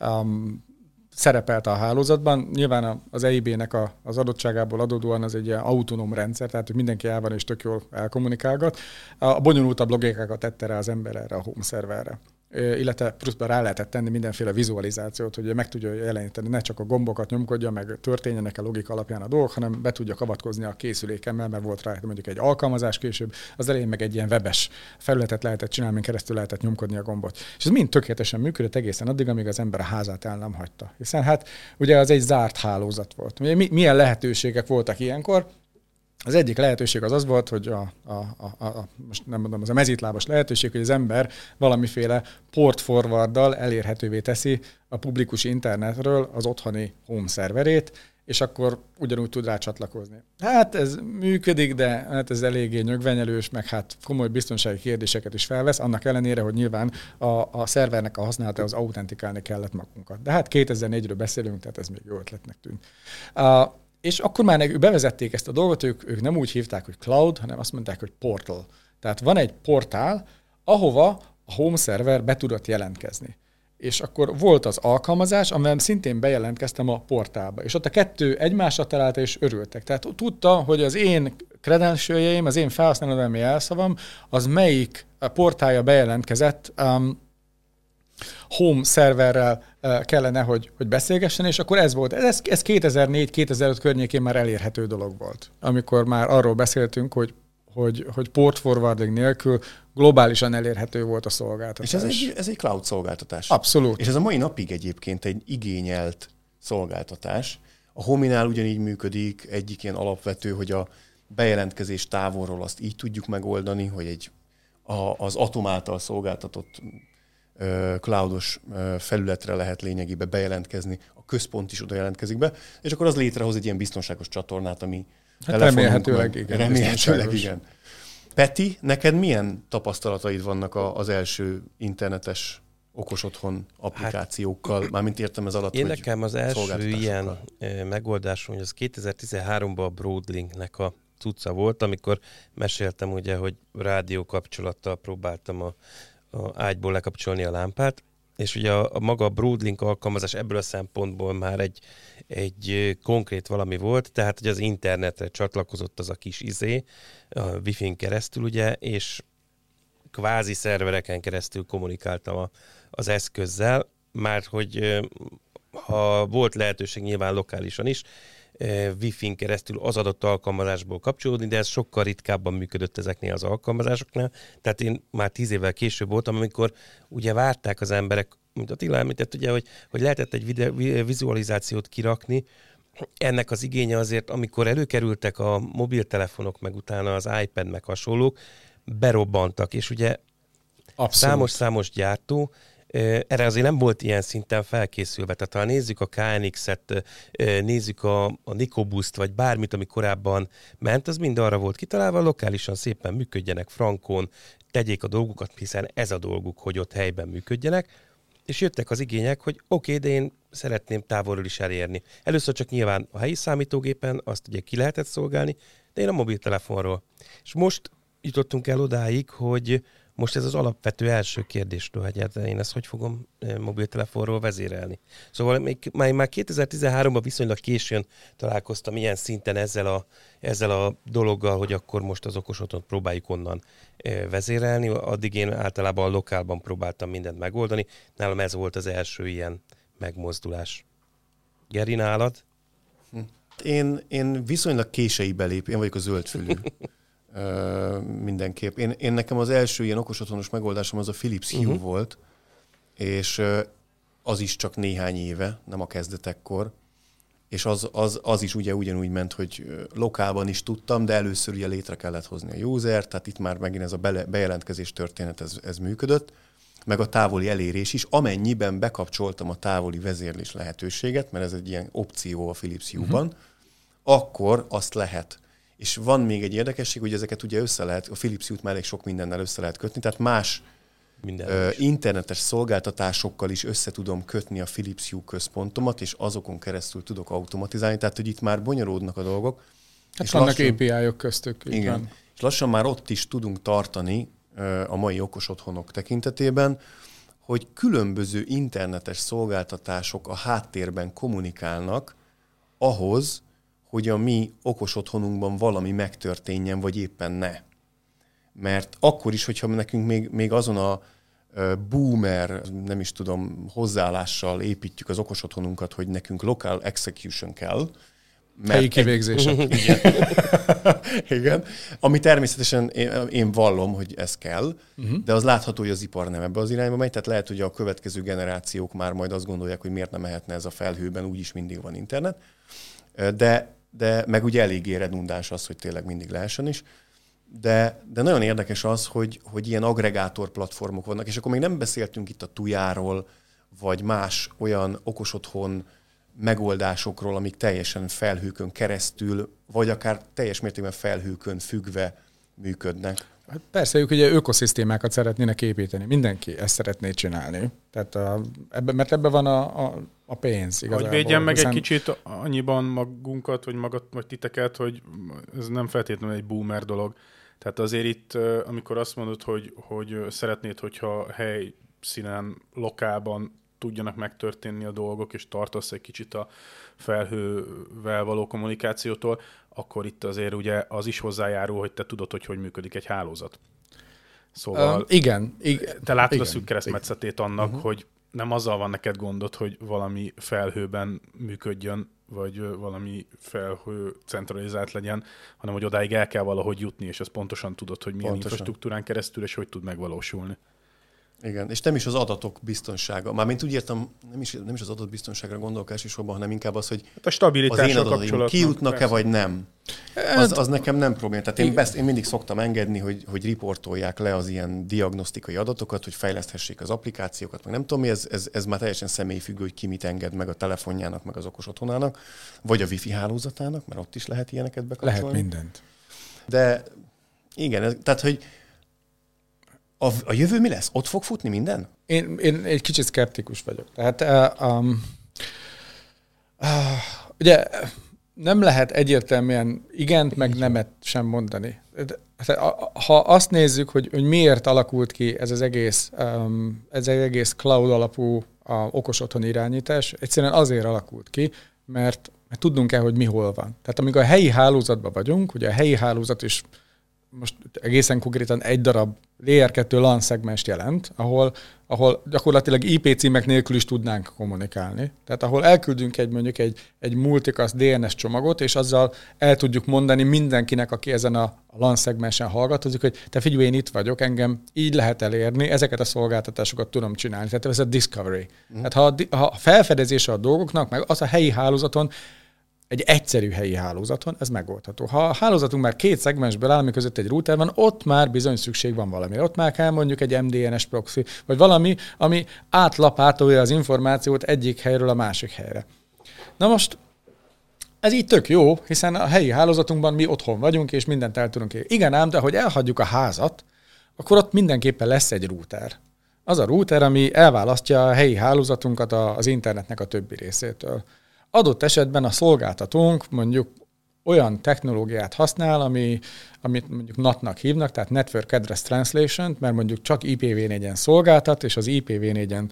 um, szerepelt a hálózatban. Nyilván az EIB-nek a, az adottságából adódóan az egy ilyen autonóm rendszer, tehát hogy mindenki el van és tök jól elkommunikálgat. A bonyolultabb logikákat tette rá az ember erre a home szerverre illetve pluszban rá lehetett tenni mindenféle vizualizációt, hogy meg tudja jeleníteni, ne csak a gombokat nyomkodja, meg történjenek a logika alapján a dolgok, hanem be tudja kavatkozni a készülékemmel, mert volt rá mondjuk egy alkalmazás később, az elején meg egy ilyen webes felületet lehetett csinálni, keresztül lehetett nyomkodni a gombot. És ez mind tökéletesen működött egészen addig, amíg az ember a házát el nem hagyta. Hiszen hát ugye az egy zárt hálózat volt. Milyen lehetőségek voltak ilyenkor? Az egyik lehetőség az az volt, hogy a, a, a, a, most nem mondom, az a mezítlábas lehetőség, hogy az ember valamiféle port forwarddal elérhetővé teszi a publikus internetről az otthoni home szerverét, és akkor ugyanúgy tud rá csatlakozni. Hát ez működik, de hát ez eléggé nyögvenyelős, meg hát komoly biztonsági kérdéseket is felvesz, annak ellenére, hogy nyilván a, a szervernek a használata az autentikálni kellett magunkat. De hát 2004-ről beszélünk, tehát ez még jó ötletnek tűnt. Uh, és akkor már ők bevezették ezt a dolgot, ők, ők nem úgy hívták, hogy cloud, hanem azt mondták, hogy portal. Tehát van egy portál, ahova a home server be tudott jelentkezni és akkor volt az alkalmazás, amivel szintén bejelentkeztem a portálba, és ott a kettő egymásra találta, és örültek. Tehát tudta, hogy az én credentialjeim, az én felhasználódalmi elszavam, az melyik portálja bejelentkezett um, home szerverrel uh, kellene, hogy, hogy beszélgessen, és akkor ez volt. Ez, ez 2004-2005 környékén már elérhető dolog volt, amikor már arról beszéltünk, hogy hogy, hogy port forwarding nélkül globálisan elérhető volt a szolgáltatás. És ez egy, ez egy cloud szolgáltatás. Abszolút. És ez a mai napig egyébként egy igényelt szolgáltatás. A Hominál ugyanígy működik, egyik ilyen alapvető, hogy a bejelentkezés távolról azt így tudjuk megoldani, hogy egy a, az Atom által szolgáltatott cloudos felületre lehet lényegében bejelentkezni, a központ is oda jelentkezik be, és akkor az létrehoz egy ilyen biztonságos csatornát, ami Hát remélhetőleg igen. Remélhetőleg igen. Peti, neked milyen tapasztalataid vannak az első internetes okos otthon applikációkkal? Hát, Mármint értem ez alatt, Én nekem az első ilyen megoldásom, hogy az 2013-ban a Broadlinknek a cucca volt, amikor meséltem ugye, hogy rádió kapcsolattal próbáltam a, a ágyból lekapcsolni a lámpát, és ugye a, a maga a Broadlink alkalmazás ebből a szempontból már egy, egy konkrét valami volt, tehát hogy az internetre csatlakozott az a kis izé, a Wi-Fi-n keresztül ugye, és kvázi szervereken keresztül kommunikáltam a, az eszközzel, mert hogy ha volt lehetőség nyilván lokálisan is, Wi-Fi-n keresztül az adott alkalmazásból kapcsolódni, de ez sokkal ritkábban működött ezeknél az alkalmazásoknál. Tehát én már tíz évvel később voltam, amikor ugye várták az emberek, mint Attila említett, ugye, hogy, hogy lehetett egy videó, vizualizációt kirakni, ennek az igénye azért, amikor előkerültek a mobiltelefonok, meg utána az iPad, meg hasonlók, berobbantak, és ugye számos-számos gyártó erre azért nem volt ilyen szinten felkészülve. Tehát ha nézzük a KNX-et, nézzük a, a Nicobust, vagy bármit, ami korábban ment, az mind arra volt kitalálva, lokálisan szépen működjenek frankon, tegyék a dolgukat, hiszen ez a dolguk, hogy ott helyben működjenek, és jöttek az igények, hogy oké, okay, de én szeretném távolról is elérni. Először csak nyilván a helyi számítógépen, azt ugye ki lehetett szolgálni, de én a mobiltelefonról. És most jutottunk el odáig, hogy most ez az alapvető első kérdéstől, hogy hát én ezt hogy fogom eh, mobiltelefonról vezérelni. Szóval még, már, már 2013-ban viszonylag későn találkoztam ilyen szinten ezzel a, ezzel a dologgal, hogy akkor most az okos otthont próbáljuk onnan eh, vezérelni. Addig én általában a lokálban próbáltam mindent megoldani. Nálam ez volt az első ilyen megmozdulás. Geri, nálad? Én, én viszonylag késői belép, én vagyok a zöldfülű. mindenképp. Én, én nekem az első ilyen okos otthonos megoldásom az a Philips Hue uh-huh. volt, és az is csak néhány éve, nem a kezdetekkor, és az, az, az is ugye ugyanúgy ment, hogy lokálban is tudtam, de először ugye létre kellett hozni a user, tehát itt már megint ez a bele, bejelentkezés történet, ez, ez működött, meg a távoli elérés is, amennyiben bekapcsoltam a távoli vezérlés lehetőséget, mert ez egy ilyen opció a Philips Hue-ban, uh-huh. akkor azt lehet és van még egy érdekesség, hogy ezeket ugye össze lehet, a Philips Hue-t már elég sok mindennel össze lehet kötni, tehát más ö, internetes szolgáltatásokkal is össze tudom kötni a Philips Hue központomat, és azokon keresztül tudok automatizálni, tehát hogy itt már bonyolódnak a dolgok. Hát és vannak API-ok köztük. Igen. Van. És lassan már ott is tudunk tartani ö, a mai okos otthonok tekintetében, hogy különböző internetes szolgáltatások a háttérben kommunikálnak ahhoz, hogy a mi okos otthonunkban valami megtörténjen, vagy éppen ne. Mert akkor is, hogyha nekünk még, még azon a boomer, nem is tudom, hozzáállással építjük az okos otthonunkat, hogy nekünk local execution kell, mert Helyi kivégzések. Egy... Igen. Igen. Ami természetesen én, én vallom, hogy ez kell, uh-huh. de az látható, hogy az ipar nem ebbe az irányba megy, tehát lehet, hogy a következő generációk már majd azt gondolják, hogy miért nem mehetne ez a felhőben, úgyis mindig van internet. De de meg ugye eléggé redundáns az, hogy tényleg mindig lehessen is. De, de nagyon érdekes az, hogy, hogy ilyen agregátor platformok vannak, és akkor még nem beszéltünk itt a tujáról, vagy más olyan okos otthon megoldásokról, amik teljesen felhőkön keresztül, vagy akár teljes mértékben felhőkön függve működnek. Hát persze, ők ugye ökoszisztémákat szeretnének építeni. Mindenki ezt szeretné csinálni. Tehát a, ebbe, mert ebben van a, a, a pénz igazából. Hogy védjen meg hiszen... egy kicsit annyiban magunkat, vagy magat, vagy titeket, hogy ez nem feltétlenül egy boomer dolog. Tehát azért itt, amikor azt mondod, hogy, hogy szeretnéd, hogyha hely színen, lokálban tudjanak megtörténni a dolgok, és tartasz egy kicsit a felhővel való kommunikációtól, akkor itt azért ugye az is hozzájárul, hogy te tudod, hogy hogy működik egy hálózat. Szóval uh, igen, igen. Te látod igen, a szűk keresztmetszetét annak, uh-huh. hogy nem azzal van neked gondod, hogy valami felhőben működjön, vagy valami felhő centralizált legyen, hanem hogy odáig el kell valahogy jutni, és azt pontosan tudod, hogy milyen pontosan. infrastruktúrán keresztül, és hogy tud megvalósulni. Igen, és nem is az adatok biztonsága. Mármint úgy értem, nem is, nem is az adatbiztonságra gondolok elsősorban, hanem inkább az, hogy hát a stabilitás az én adataim kijutnak-e vagy nem. Hát- az, az nekem nem probléma. Tehát én, best, én mindig szoktam engedni, hogy, hogy riportolják le az ilyen diagnosztikai adatokat, hogy fejleszthessék az applikációkat, meg nem tudom mi, ez, ez, ez már teljesen személyfüggő, hogy ki mit enged meg a telefonjának, meg az okos otthonának, vagy a wifi hálózatának, mert ott is lehet ilyeneket bekapcsolni. Lehet mindent. De igen, ez, tehát hogy a, a jövő mi lesz? Ott fog futni minden? Én, én egy kicsit szkeptikus vagyok. Tehát uh, um, uh, ugye nem lehet egyértelműen igent, meg nemet sem mondani. Ha azt nézzük, hogy, hogy miért alakult ki ez az egész, ez az egész cloud alapú a okos otthon irányítás, egyszerűen azért alakult ki, mert, mert tudnunk kell, hogy mi hol van. Tehát amikor a helyi hálózatban vagyunk, ugye a helyi hálózat is most egészen konkrétan egy darab Layer 2 LAN szegmest jelent, ahol, ahol gyakorlatilag IP címek nélkül is tudnánk kommunikálni. Tehát ahol elküldünk egy mondjuk egy, egy multicast DNS csomagot, és azzal el tudjuk mondani mindenkinek, aki ezen a LAN szegmensen hallgatozik, hogy te figyelj, én itt vagyok, engem így lehet elérni, ezeket a szolgáltatásokat tudom csinálni. Tehát ez a discovery. Mm. Tehát ha a, ha a felfedezése a dolgoknak, meg az a helyi hálózaton egy egyszerű helyi hálózaton ez megoldható. Ha a hálózatunk már két szegmensből áll, között egy router van, ott már bizony szükség van valamire. Ott már kell mondjuk egy MDNS proxy, vagy valami, ami átlapátolja az információt egyik helyről a másik helyre. Na most ez így tök jó, hiszen a helyi hálózatunkban mi otthon vagyunk, és mindent el tudunk érni. Igen ám, de hogy elhagyjuk a házat, akkor ott mindenképpen lesz egy router. Az a router, ami elválasztja a helyi hálózatunkat az internetnek a többi részétől adott esetben a szolgáltatónk mondjuk olyan technológiát használ, ami, amit mondjuk NAT-nak hívnak, tehát Network Address Translation, mert mondjuk csak IPv4-en szolgáltat, és az IPv4-en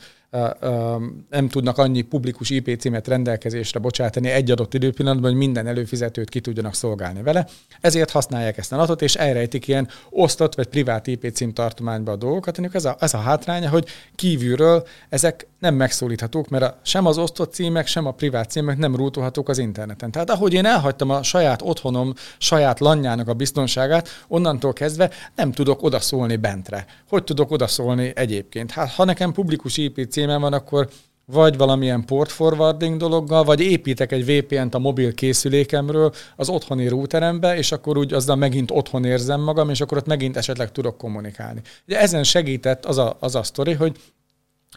nem tudnak annyi publikus IP címet rendelkezésre bocsátani egy adott időpillanatban, hogy minden előfizetőt ki tudjanak szolgálni vele. Ezért használják ezt a natot, és elrejtik ilyen osztott vagy privát IP cím tartományba a dolgokat. Ennek ez a, ez a hátránya, hogy kívülről ezek nem megszólíthatók, mert a, sem az osztott címek, sem a privát címek nem rútolhatók az interneten. Tehát ahogy én elhagytam a saját otthonom, saját lanjának a biztonságát, onnantól kezdve nem tudok odaszólni bentre. Hogy tudok odaszólni egyébként? Hát ha nekem publikus IP cím címem van, akkor vagy valamilyen port forwarding dologgal, vagy építek egy VPN-t a mobil készülékemről az otthoni routerembe, és akkor úgy azzal megint otthon érzem magam, és akkor ott megint esetleg tudok kommunikálni. Ugye ezen segített az a, az a sztori, hogy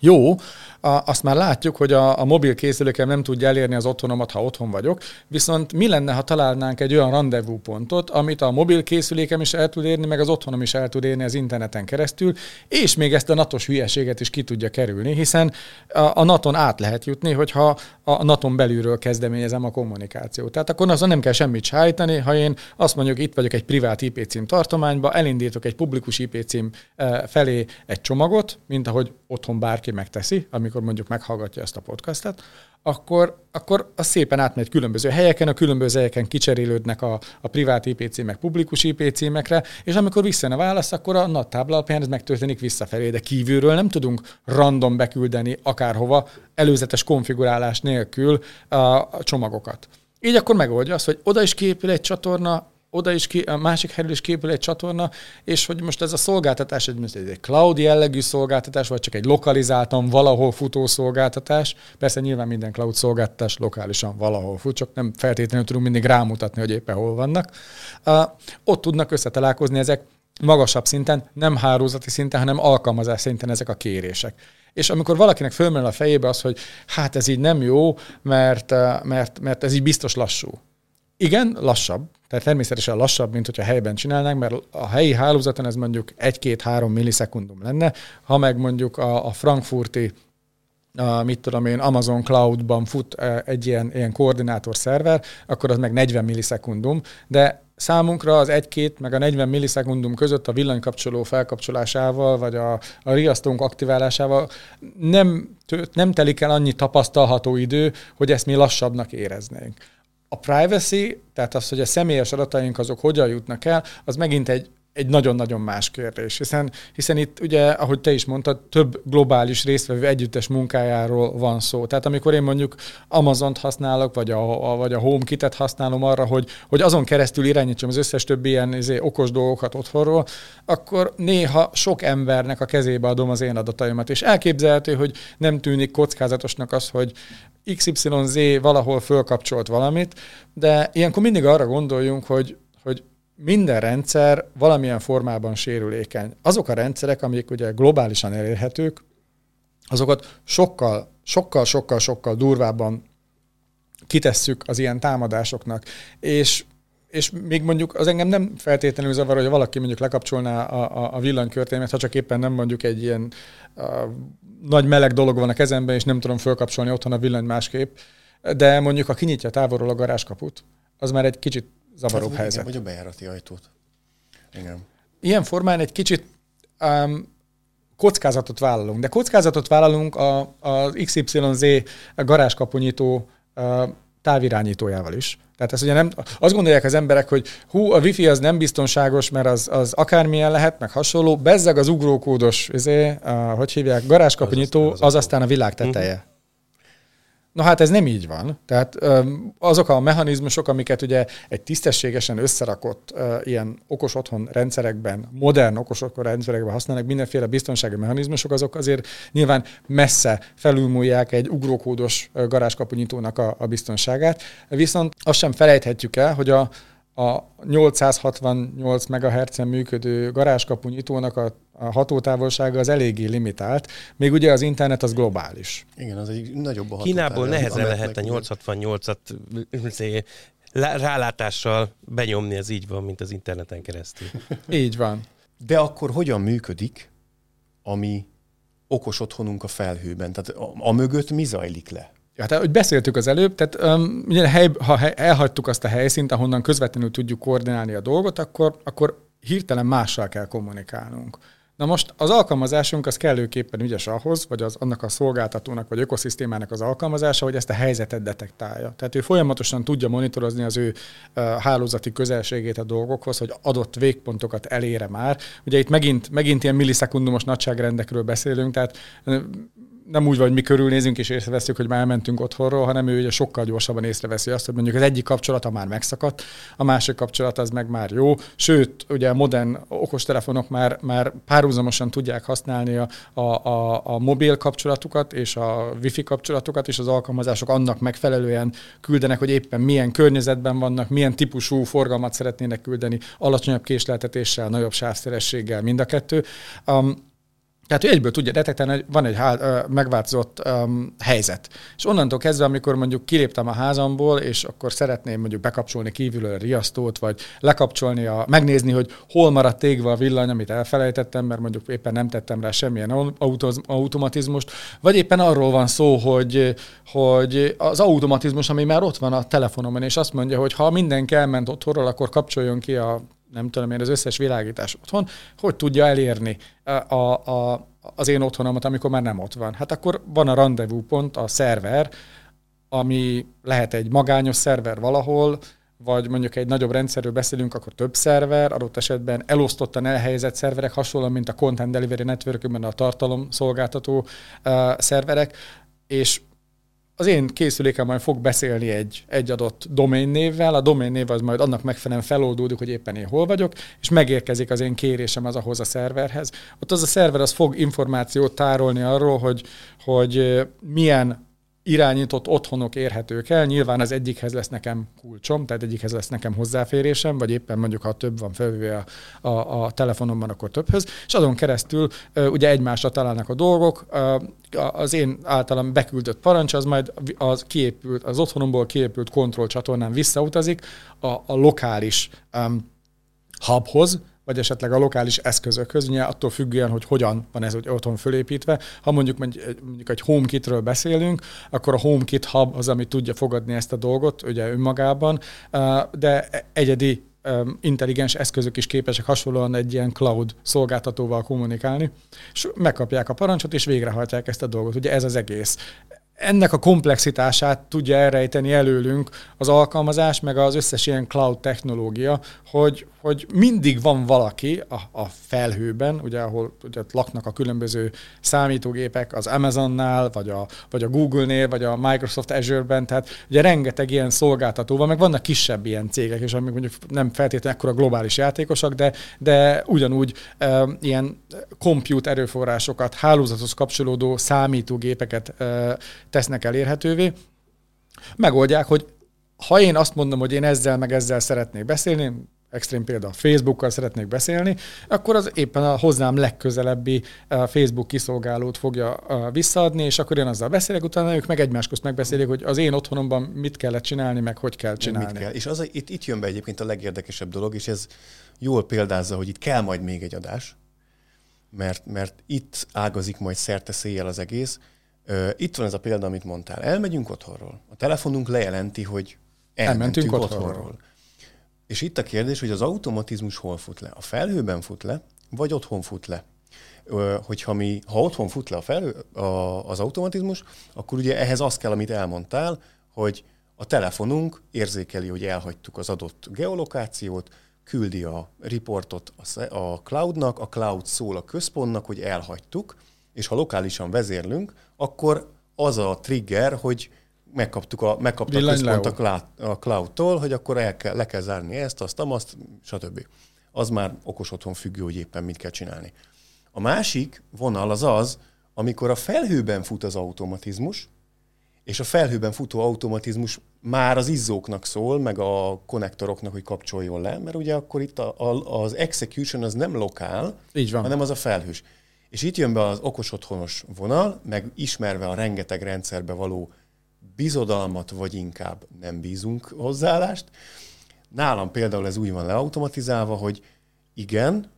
jó, a, azt már látjuk, hogy a, a mobil készülékem nem tudja elérni az otthonomat, ha otthon vagyok, viszont mi lenne, ha találnánk egy olyan rendezvúpontot, amit a mobil készülékem is el tud érni, meg az otthonom is el tud érni az interneten keresztül, és még ezt a natos hülyeséget is ki tudja kerülni, hiszen a, a naton át lehet jutni, hogyha a naton belülről kezdeményezem a kommunikációt. Tehát akkor azon nem kell semmit sájtani, ha én azt mondjuk, itt vagyok egy privát IP cím tartományba, elindítok egy publikus IP cím eh, felé egy csomagot, mint ahogy otthon bárki megteszi, amikor mondjuk meghallgatja ezt a podcastet, akkor, akkor az szépen átmegy különböző helyeken, a különböző helyeken kicserélődnek a, a privát IP címek publikus IP címekre, és amikor visszajön a válasz, akkor a NAT tábla alapján ez megtörténik visszafelé, de kívülről nem tudunk random beküldeni akárhova előzetes konfigurálás nélkül a csomagokat. Így akkor megoldja azt, hogy oda is képül egy csatorna, oda is ki, a másik helyről is képül egy csatorna, és hogy most ez a szolgáltatás egy, egy cloud jellegű szolgáltatás, vagy csak egy lokalizáltan valahol futó szolgáltatás. Persze nyilván minden cloud szolgáltatás lokálisan valahol fut, csak nem feltétlenül tudunk mindig rámutatni, hogy éppen hol vannak. Uh, ott tudnak összetalálkozni ezek magasabb szinten, nem hálózati szinten, hanem alkalmazás szinten ezek a kérések. És amikor valakinek fölmerül a fejébe az, hogy hát ez így nem jó, mert, mert, mert ez így biztos lassú. Igen, lassabb. Tehát természetesen lassabb, mint hogyha helyben csinálnánk, mert a helyi hálózaton ez mondjuk 1-2-3 millisekundum lenne, ha meg mondjuk a, a frankfurti a, mit tudom én, Amazon Cloud-ban fut egy ilyen, ilyen koordinátor szerver, akkor az meg 40 millisekundum, de számunkra az 1-2 meg a 40 millisekundum között a villanykapcsoló felkapcsolásával, vagy a, a riasztónk aktiválásával nem, nem telik el annyi tapasztalható idő, hogy ezt mi lassabbnak éreznénk. A privacy, tehát az, hogy a személyes adataink azok hogyan jutnak el, az megint egy egy nagyon-nagyon más kérdés, hiszen, hiszen itt ugye, ahogy te is mondtad, több globális résztvevő együttes munkájáról van szó. Tehát amikor én mondjuk Amazon-t használok, vagy a, a, vagy a HomeKit-et használom arra, hogy, hogy azon keresztül irányítsam az összes többi ilyen izé, okos dolgokat otthonról, akkor néha sok embernek a kezébe adom az én adataimat. És elképzelhető, hogy nem tűnik kockázatosnak az, hogy XYZ valahol fölkapcsolt valamit, de ilyenkor mindig arra gondoljunk, hogy, minden rendszer valamilyen formában sérülékeny. Azok a rendszerek, amik ugye globálisan elérhetők, azokat sokkal, sokkal, sokkal, sokkal durvábban kitesszük az ilyen támadásoknak. És, és még mondjuk az engem nem feltétlenül zavar, hogy valaki mondjuk lekapcsolná a, a, a villanykörténemet, ha csak éppen nem mondjuk egy ilyen a, nagy meleg dolog van a kezemben, és nem tudom fölkapcsolni otthon a villany másképp, de mondjuk ha kinyitja távolról a garázskaput, az már egy kicsit zavaróbb hát, helyzet. Vagy a bejárati ajtót. Igen. Ilyen formán egy kicsit um, kockázatot vállalunk. De kockázatot vállalunk a, az XYZ garázskapunyító uh, távirányítójával is. Tehát ezt ugye nem, azt gondolják az emberek, hogy hú, a wifi az nem biztonságos, mert az, az akármilyen lehet, meg hasonló. Bezzeg az ugrókódos, izé, uh, hogy hívják, garázskapunyító, az, az, az aztán a világ teteje. Uh-huh. Na hát ez nem így van. Tehát azok a mechanizmusok, amiket ugye egy tisztességesen összerakott ilyen okos otthon rendszerekben, modern okos otthon rendszerekben használnak, mindenféle biztonsági mechanizmusok, azok azért nyilván messze felülmúlják egy ugrókódos garázskapunyítónak a, a biztonságát. Viszont azt sem felejthetjük el, hogy a, a 868 MHz-en működő garázskapunyitónak a, a hatótávolsága az eléggé limitált, még ugye az internet az globális. Igen, az egy nagyobb a Kínából nehezen lehet a 868-at rálátással benyomni, ez így van, mint az interneten keresztül. így van. De akkor hogyan működik, ami okos otthonunk a felhőben? Tehát a, a mögött mi zajlik le? Ja, tehát, hogy beszéltük az előbb, tehát um, hely, ha elhagytuk azt a helyszínt, ahonnan közvetlenül tudjuk koordinálni a dolgot, akkor, akkor hirtelen mással kell kommunikálnunk. Na most az alkalmazásunk az kellőképpen ügyes ahhoz, vagy az annak a szolgáltatónak, vagy ökoszisztémának az alkalmazása, hogy ezt a helyzetet detektálja. Tehát ő folyamatosan tudja monitorozni az ő uh, hálózati közelségét a dolgokhoz, hogy adott végpontokat elére már. Ugye itt megint, megint ilyen millisekundumos nagyságrendekről beszélünk, tehát nem úgy vagy, mi körülnézünk és észreveszünk, hogy már elmentünk otthonról, hanem ő ugye sokkal gyorsabban észreveszi azt, hogy mondjuk az egyik kapcsolata már megszakadt, a másik kapcsolat az meg már jó, sőt, ugye a modern okostelefonok már, már párhuzamosan tudják használni a, a, a, a mobil kapcsolatukat és a wifi kapcsolatukat, és az alkalmazások annak megfelelően küldenek, hogy éppen milyen környezetben vannak, milyen típusú forgalmat szeretnének küldeni, alacsonyabb késleltetéssel, nagyobb sávszerességgel, mind a kettő. Um, tehát ő egyből tudja detektálni, hogy van egy há- megváltozott um, helyzet. És onnantól kezdve, amikor mondjuk kiléptem a házamból, és akkor szeretném mondjuk bekapcsolni kívülről a riasztót, vagy lekapcsolni, a, megnézni, hogy hol maradt égve a villany, amit elfelejtettem, mert mondjuk éppen nem tettem rá semmilyen auto- automatizmust, vagy éppen arról van szó, hogy, hogy az automatizmus, ami már ott van a telefonomon, és azt mondja, hogy ha mindenki elment otthonról, akkor kapcsoljon ki a nem tudom én, az összes világítás otthon, hogy tudja elérni a, a, az én otthonomat, amikor már nem ott van. Hát akkor van a rendezvúpont, a szerver, ami lehet egy magányos szerver valahol, vagy mondjuk egy nagyobb rendszerről beszélünk, akkor több szerver, adott esetben elosztottan elhelyezett szerverek, hasonlóan, mint a Content Delivery network a tartalom szolgáltató uh, szerverek, és az én készülékem majd fog beszélni egy, egy adott domain névvel, a domain név az majd annak megfelelően feloldódik, hogy éppen én hol vagyok, és megérkezik az én kérésem az ahhoz a szerverhez. Ott az a szerver az fog információt tárolni arról, hogy, hogy milyen irányított otthonok érhetők el. Nyilván az egyikhez lesz nekem kulcsom, tehát egyikhez lesz nekem hozzáférésem, vagy éppen mondjuk, ha több van felvéve a, a, a telefonomban, akkor többhöz. És azon keresztül ugye egymásra találnak a dolgok. Az én általam beküldött parancs, az majd az, kiépült, az otthonomból kiépült kontrollcsatornán visszautazik a, a lokális um, hubhoz, vagy esetleg a lokális eszközökhöz, ugye attól függően, hogy hogyan van ez hogy otthon fölépítve. Ha mondjuk, mondjuk egy HomeKitről beszélünk, akkor a HomeKit hub az, ami tudja fogadni ezt a dolgot, ugye önmagában, de egyedi intelligens eszközök is képesek hasonlóan egy ilyen cloud szolgáltatóval kommunikálni, és megkapják a parancsot, és végrehajtják ezt a dolgot. Ugye ez az egész ennek a komplexitását tudja elrejteni előlünk az alkalmazás, meg az összes ilyen cloud technológia, hogy, hogy mindig van valaki a, a felhőben, ugye ahol ugye laknak a különböző számítógépek az Amazonnál, vagy a, vagy a Google-nél, vagy a Microsoft Azure-ben, tehát ugye rengeteg ilyen szolgáltató van, meg vannak kisebb ilyen cégek, és amik mondjuk nem feltétlenül ekkora globális játékosak, de, de ugyanúgy e, ilyen compute erőforrásokat, hálózathoz kapcsolódó számítógépeket e, tesznek elérhetővé, megoldják, hogy ha én azt mondom, hogy én ezzel meg ezzel szeretnék beszélni, extrém példa, Facebookkal szeretnék beszélni, akkor az éppen a hozzám legközelebbi Facebook kiszolgálót fogja visszaadni, és akkor én azzal beszélek, utána ők meg egymás közt megbeszélik, hogy az én otthonomban mit kellett csinálni, meg hogy kell csinálni. Mit kell. És az, itt, itt jön be egyébként a legérdekesebb dolog, és ez jól példázza, hogy itt kell majd még egy adás, mert, mert itt ágazik majd szerte széjjel az egész, itt van ez a példa, amit mondtál. Elmegyünk otthonról. A telefonunk lejelenti, hogy elmentünk, elmentünk otthonról. otthonról. És itt a kérdés, hogy az automatizmus hol fut le? A felhőben fut le, vagy otthon fut le? Hogyha mi, ha otthon fut le a felhő, a, az automatizmus, akkor ugye ehhez az kell, amit elmondtál, hogy a telefonunk érzékeli, hogy elhagytuk az adott geolokációt, küldi a riportot a cloudnak, a cloud szól a központnak, hogy elhagytuk, és ha lokálisan vezérlünk, akkor az a trigger, hogy megkaptuk a, megkaptuk a központ a, cloud, a cloud-tól, hogy akkor el kell, le kell zárni ezt, azt, azt, stb. Az már okos otthon függő, hogy éppen mit kell csinálni. A másik vonal az az, amikor a felhőben fut az automatizmus, és a felhőben futó automatizmus már az izzóknak szól, meg a konnektoroknak, hogy kapcsoljon le, mert ugye akkor itt a, a, az execution az nem lokál, Így van. hanem az a felhős. És itt jön be az okos otthonos vonal, meg ismerve a rengeteg rendszerbe való bizodalmat, vagy inkább nem bízunk hozzáállást. Nálam például ez úgy van leautomatizálva, hogy igen,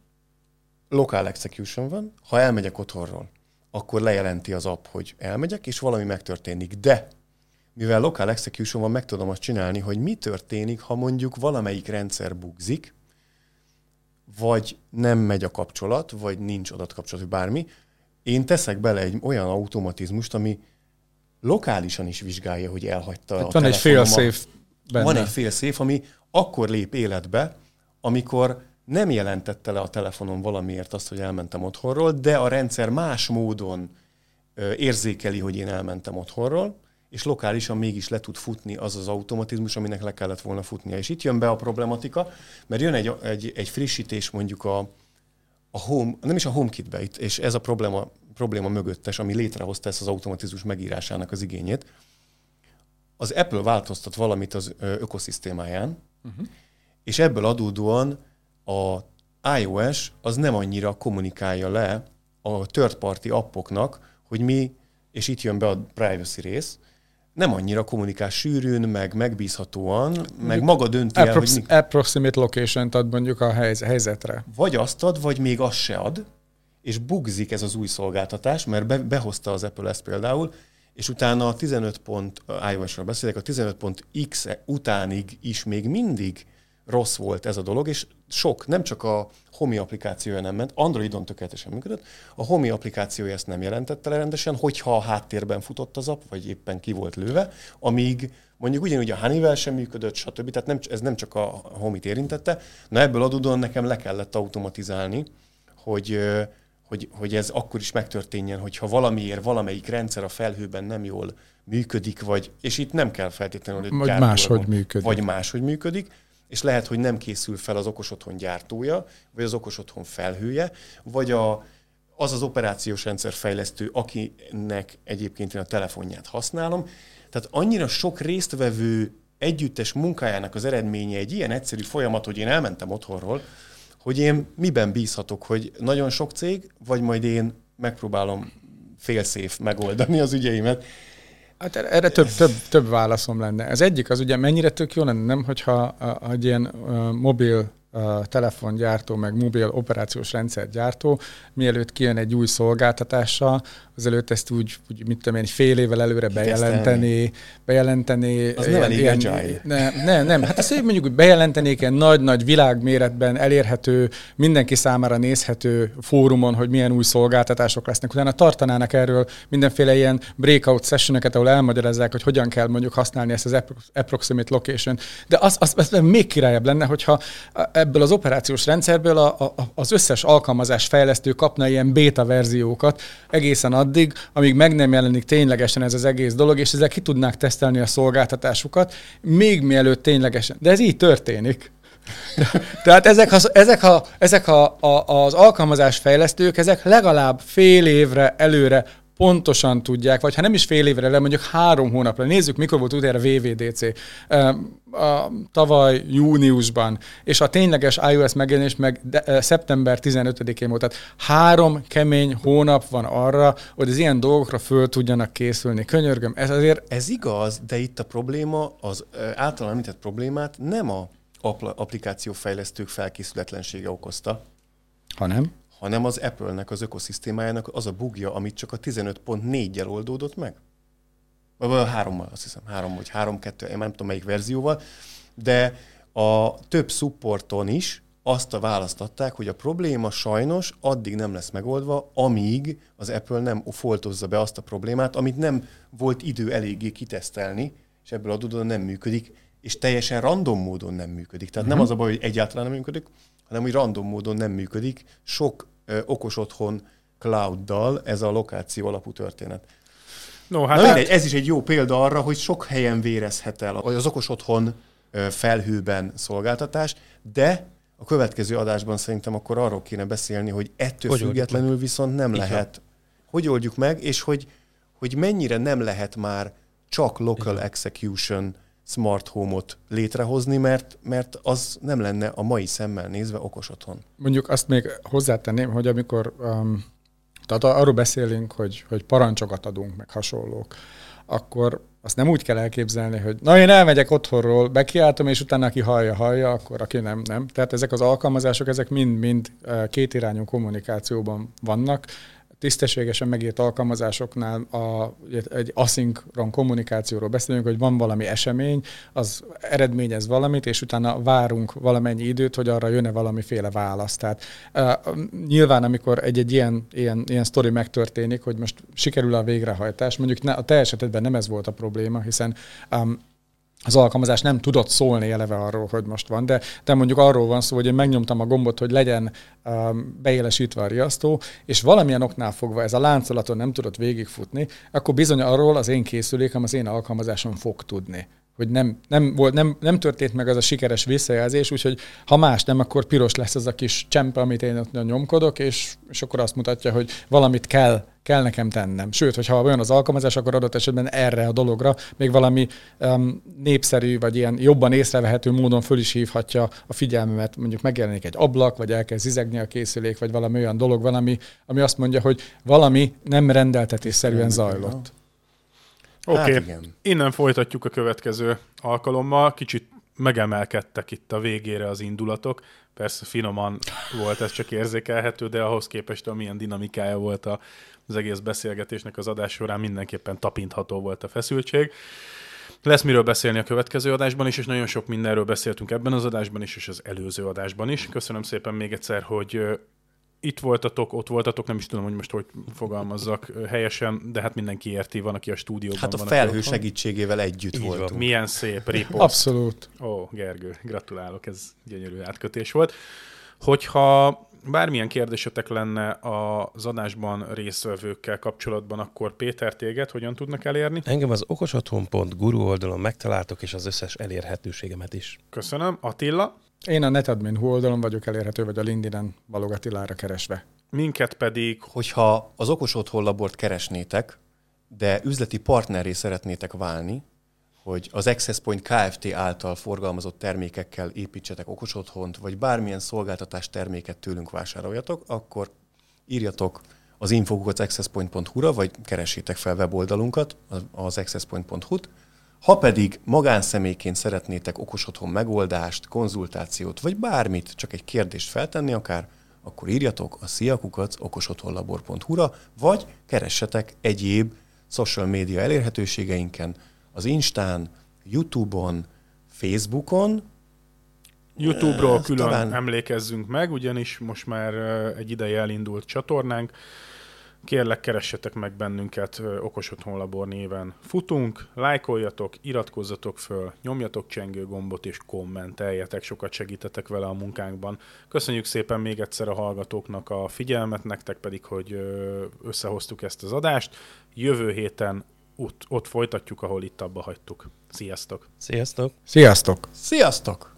lokál execution van, ha elmegyek otthonról, akkor lejelenti az app, hogy elmegyek, és valami megtörténik. De mivel lokál execution van, meg tudom azt csinálni, hogy mi történik, ha mondjuk valamelyik rendszer bugzik, vagy nem megy a kapcsolat, vagy nincs adatkapcsolat, vagy bármi, én teszek bele egy olyan automatizmust, ami lokálisan is vizsgálja, hogy elhagyta hát a Van egy fél safe benne. Van egy fél safe, ami akkor lép életbe, amikor nem jelentette le a telefonon valamiért azt, hogy elmentem otthonról, de a rendszer más módon érzékeli, hogy én elmentem otthonról, és lokálisan mégis le tud futni az az automatizmus, aminek le kellett volna futnia. És itt jön be a problematika, mert jön egy, egy, egy frissítés mondjuk a, a home, nem is a HomeKit-be, itt, és ez a probléma, probléma mögöttes, ami létrehozta ezt az automatizmus megírásának az igényét. Az Apple változtat valamit az ökoszisztémáján, uh-huh. és ebből adódóan a iOS az nem annyira kommunikálja le a third party appoknak, hogy mi, és itt jön be a privacy rész, nem annyira kommunikál sűrűn, meg megbízhatóan, mondjuk meg maga dönti el, hogy... Mi... Approximate location ad mondjuk a helyzetre. Vagy azt ad, vagy még azt se ad, és bugzik ez az új szolgáltatás, mert be, behozta az Apple ezt például, és utána a 15 pont, iOS-ról beszélek, a 15 pont X utánig is még mindig rossz volt ez a dolog, és sok, nem csak a Homi applikációja nem ment, Androidon tökéletesen működött, a Homi applikációja ezt nem jelentette le rendesen, hogyha a háttérben futott az app, vagy éppen ki volt lőve, amíg mondjuk ugyanúgy a Honeywell sem működött, stb. Tehát nem, ez nem csak a Homit érintette. Na ebből adódóan nekem le kellett automatizálni, hogy, hogy, hogy ez akkor is megtörténjen, hogyha valamiért valamelyik rendszer a felhőben nem jól működik, vagy, és itt nem kell feltétlenül, hogy vagy máshogy működik. Vagy máshogy működik, és lehet, hogy nem készül fel az okos otthon gyártója, vagy az okos otthon felhője, vagy a, az az operációs rendszer fejlesztő, akinek egyébként én a telefonját használom. Tehát annyira sok résztvevő együttes munkájának az eredménye egy ilyen egyszerű folyamat, hogy én elmentem otthonról, hogy én miben bízhatok, hogy nagyon sok cég, vagy majd én megpróbálom félszéf megoldani az ügyeimet. Hát erre több, több, több válaszom lenne. Ez egyik az ugye mennyire tök jó lenne, nem, hogyha egy ilyen mobil telefongyártó, meg mobil operációs rendszergyártó, mielőtt kijön egy új szolgáltatással, azelőtt ezt úgy, úgy mit tudom én, fél évvel előre bejelenteni, bejelenteni. Az nem elég ilyen, Nem, nem, nem. Hát azt mondjuk, hogy bejelentenék ilyen nagy-nagy világméretben elérhető, mindenki számára nézhető fórumon, hogy milyen új szolgáltatások lesznek. Utána tartanának erről mindenféle ilyen breakout sessioneket, ahol elmagyarázzák, hogy hogyan kell mondjuk használni ezt az approximate location. De az, az, az még királyabb lenne, hogyha ebből az operációs rendszerből a, a, az összes alkalmazás fejlesztő kapna ilyen beta verziókat egészen addig, amíg meg nem jelenik ténylegesen ez az egész dolog, és ezek ki tudnák tesztelni a szolgáltatásukat, még mielőtt ténylegesen. De ez így történik. Tehát ezek, az, ezek, a, ezek a, a, az alkalmazás fejlesztők, ezek legalább fél évre előre pontosan tudják, vagy ha nem is fél évre, de mondjuk három hónapra. Nézzük, mikor volt utoljára VVDC. A, tavaly júniusban, és a tényleges iOS megjelenés meg de, szeptember 15-én volt. Tehát három kemény hónap van arra, hogy az ilyen dolgokra föl tudjanak készülni. Könyörgöm, ez azért... Ez igaz, de itt a probléma, az általán említett problémát nem a applikációfejlesztők felkészületlensége okozta, hanem? Hanem az Apple-nek az ökoszisztémájának az a bugja, amit csak a 15.4-jel oldódott meg. Vagy hárommal, azt hiszem, három vagy három, kettő, én nem tudom melyik verzióval, de a több supporton is azt a választatták, hogy a probléma sajnos addig nem lesz megoldva, amíg az Apple nem foltozza be azt a problémát, amit nem volt idő eléggé kitesztelni, és ebből adódóan nem működik, és teljesen random módon nem működik. Tehát uh-huh. nem mhm. az a baj, hogy egyáltalán nem működik, hanem hogy random módon nem működik. Sok okos otthon clouddal ez a lokáció alapú történet. No, hát, Na, hát... ez is egy jó példa arra, hogy sok helyen vérezhet el az okos otthon felhőben szolgáltatás, de a következő adásban szerintem akkor arról kéne beszélni, hogy ettől hogy függetlenül viszont nem Igen. lehet. Hogy oldjuk meg, és hogy, hogy mennyire nem lehet már csak local Igen. execution smart home-ot létrehozni, mert, mert az nem lenne a mai szemmel nézve okos otthon. Mondjuk azt még hozzátenném, hogy amikor um, tehát arról beszélünk, hogy, hogy parancsokat adunk, meg hasonlók, akkor azt nem úgy kell elképzelni, hogy na én elmegyek otthonról, bekiáltom, és utána aki hallja, hallja, akkor aki nem, nem. Tehát ezek az alkalmazások, ezek mind-mind uh, kétirányú kommunikációban vannak, tisztességesen megírt alkalmazásoknál a, egy aszinkron kommunikációról beszélünk, hogy van valami esemény, az eredményez valamit, és utána várunk valamennyi időt, hogy arra jön-e valamiféle válasz. Tehát uh, nyilván, amikor egy-egy ilyen, ilyen, ilyen sztori megtörténik, hogy most sikerül a végrehajtás, mondjuk ne, a te esetedben nem ez volt a probléma, hiszen um, az alkalmazás nem tudott szólni eleve arról, hogy most van, de, de mondjuk arról van szó, hogy én megnyomtam a gombot, hogy legyen um, beélesítve a riasztó, és valamilyen oknál fogva ez a láncolaton nem tudott végigfutni, akkor bizony arról az én készülékem, az én alkalmazásom fog tudni hogy nem, nem, volt, nem, nem történt meg az a sikeres visszajelzés, úgyhogy ha más nem, akkor piros lesz az a kis csempe, amit én ott nyomkodok, és, és akkor azt mutatja, hogy valamit kell, kell nekem tennem. Sőt, hogyha olyan az alkalmazás, akkor adott esetben erre a dologra még valami um, népszerű, vagy ilyen jobban észrevehető módon föl is hívhatja a figyelmemet, mondjuk megjelenik egy ablak, vagy elkezd zizegni a készülék, vagy valami olyan dolog valami, ami azt mondja, hogy valami nem rendeltetésszerűen zajlott. Oké, okay. hát innen folytatjuk a következő alkalommal. Kicsit megemelkedtek itt a végére az indulatok. Persze finoman volt ez csak érzékelhető, de ahhoz képest, amilyen dinamikája volt az egész beszélgetésnek az adás során, mindenképpen tapintható volt a feszültség. Lesz miről beszélni a következő adásban is, és nagyon sok mindenről beszéltünk ebben az adásban is, és az előző adásban is. Köszönöm szépen még egyszer, hogy itt voltatok, ott voltatok, nem is tudom, hogy most hogy fogalmazzak helyesen, de hát mindenki érti, van, aki a stúdióban Hát a van, felhő segítségével együtt Így voltunk. Van. Milyen szép ripost. Abszolút. Ó, Gergő, gratulálok, ez gyönyörű átkötés volt. Hogyha bármilyen kérdésetek lenne az adásban résztvevőkkel kapcsolatban, akkor Péter téged hogyan tudnak elérni? Engem az okosotthon.guru oldalon megtaláltok, és az összes elérhetőségemet is. Köszönöm. Attila? Én a netadmin oldalon vagyok elérhető, vagy a LinkedIn Balog keresve. minket pedig... Hogyha az okos otthon labort keresnétek, de üzleti partnerré szeretnétek válni, hogy az Access Point Kft. által forgalmazott termékekkel építsetek okos otthont, vagy bármilyen szolgáltatás terméket tőlünk vásároljatok, akkor írjatok az infokukat accesspoint.hu-ra, vagy keressétek fel weboldalunkat, az accesspoint.hu-t. Ha pedig magánszemélyként szeretnétek okos otthon megoldást, konzultációt, vagy bármit, csak egy kérdést feltenni akár, akkor írjatok a sziakukat okosotthonlabor.hu-ra, vagy keressetek egyéb social média elérhetőségeinken, az Instán, YouTube-on, Facebookon. YouTube-ról külön talán... emlékezzünk meg, ugyanis most már egy ideje elindult csatornánk. Kérlek, keressetek meg bennünket Okos Otthon Labor néven. Futunk, lájkoljatok, iratkozzatok föl, nyomjatok csengő gombot és kommenteljetek, sokat segítetek vele a munkánkban. Köszönjük szépen még egyszer a hallgatóknak a figyelmet, nektek pedig, hogy összehoztuk ezt az adást. Jövő héten ott, ott folytatjuk, ahol itt abba hagytuk. Sziasztok! Sziasztok! Sziasztok! Sziasztok!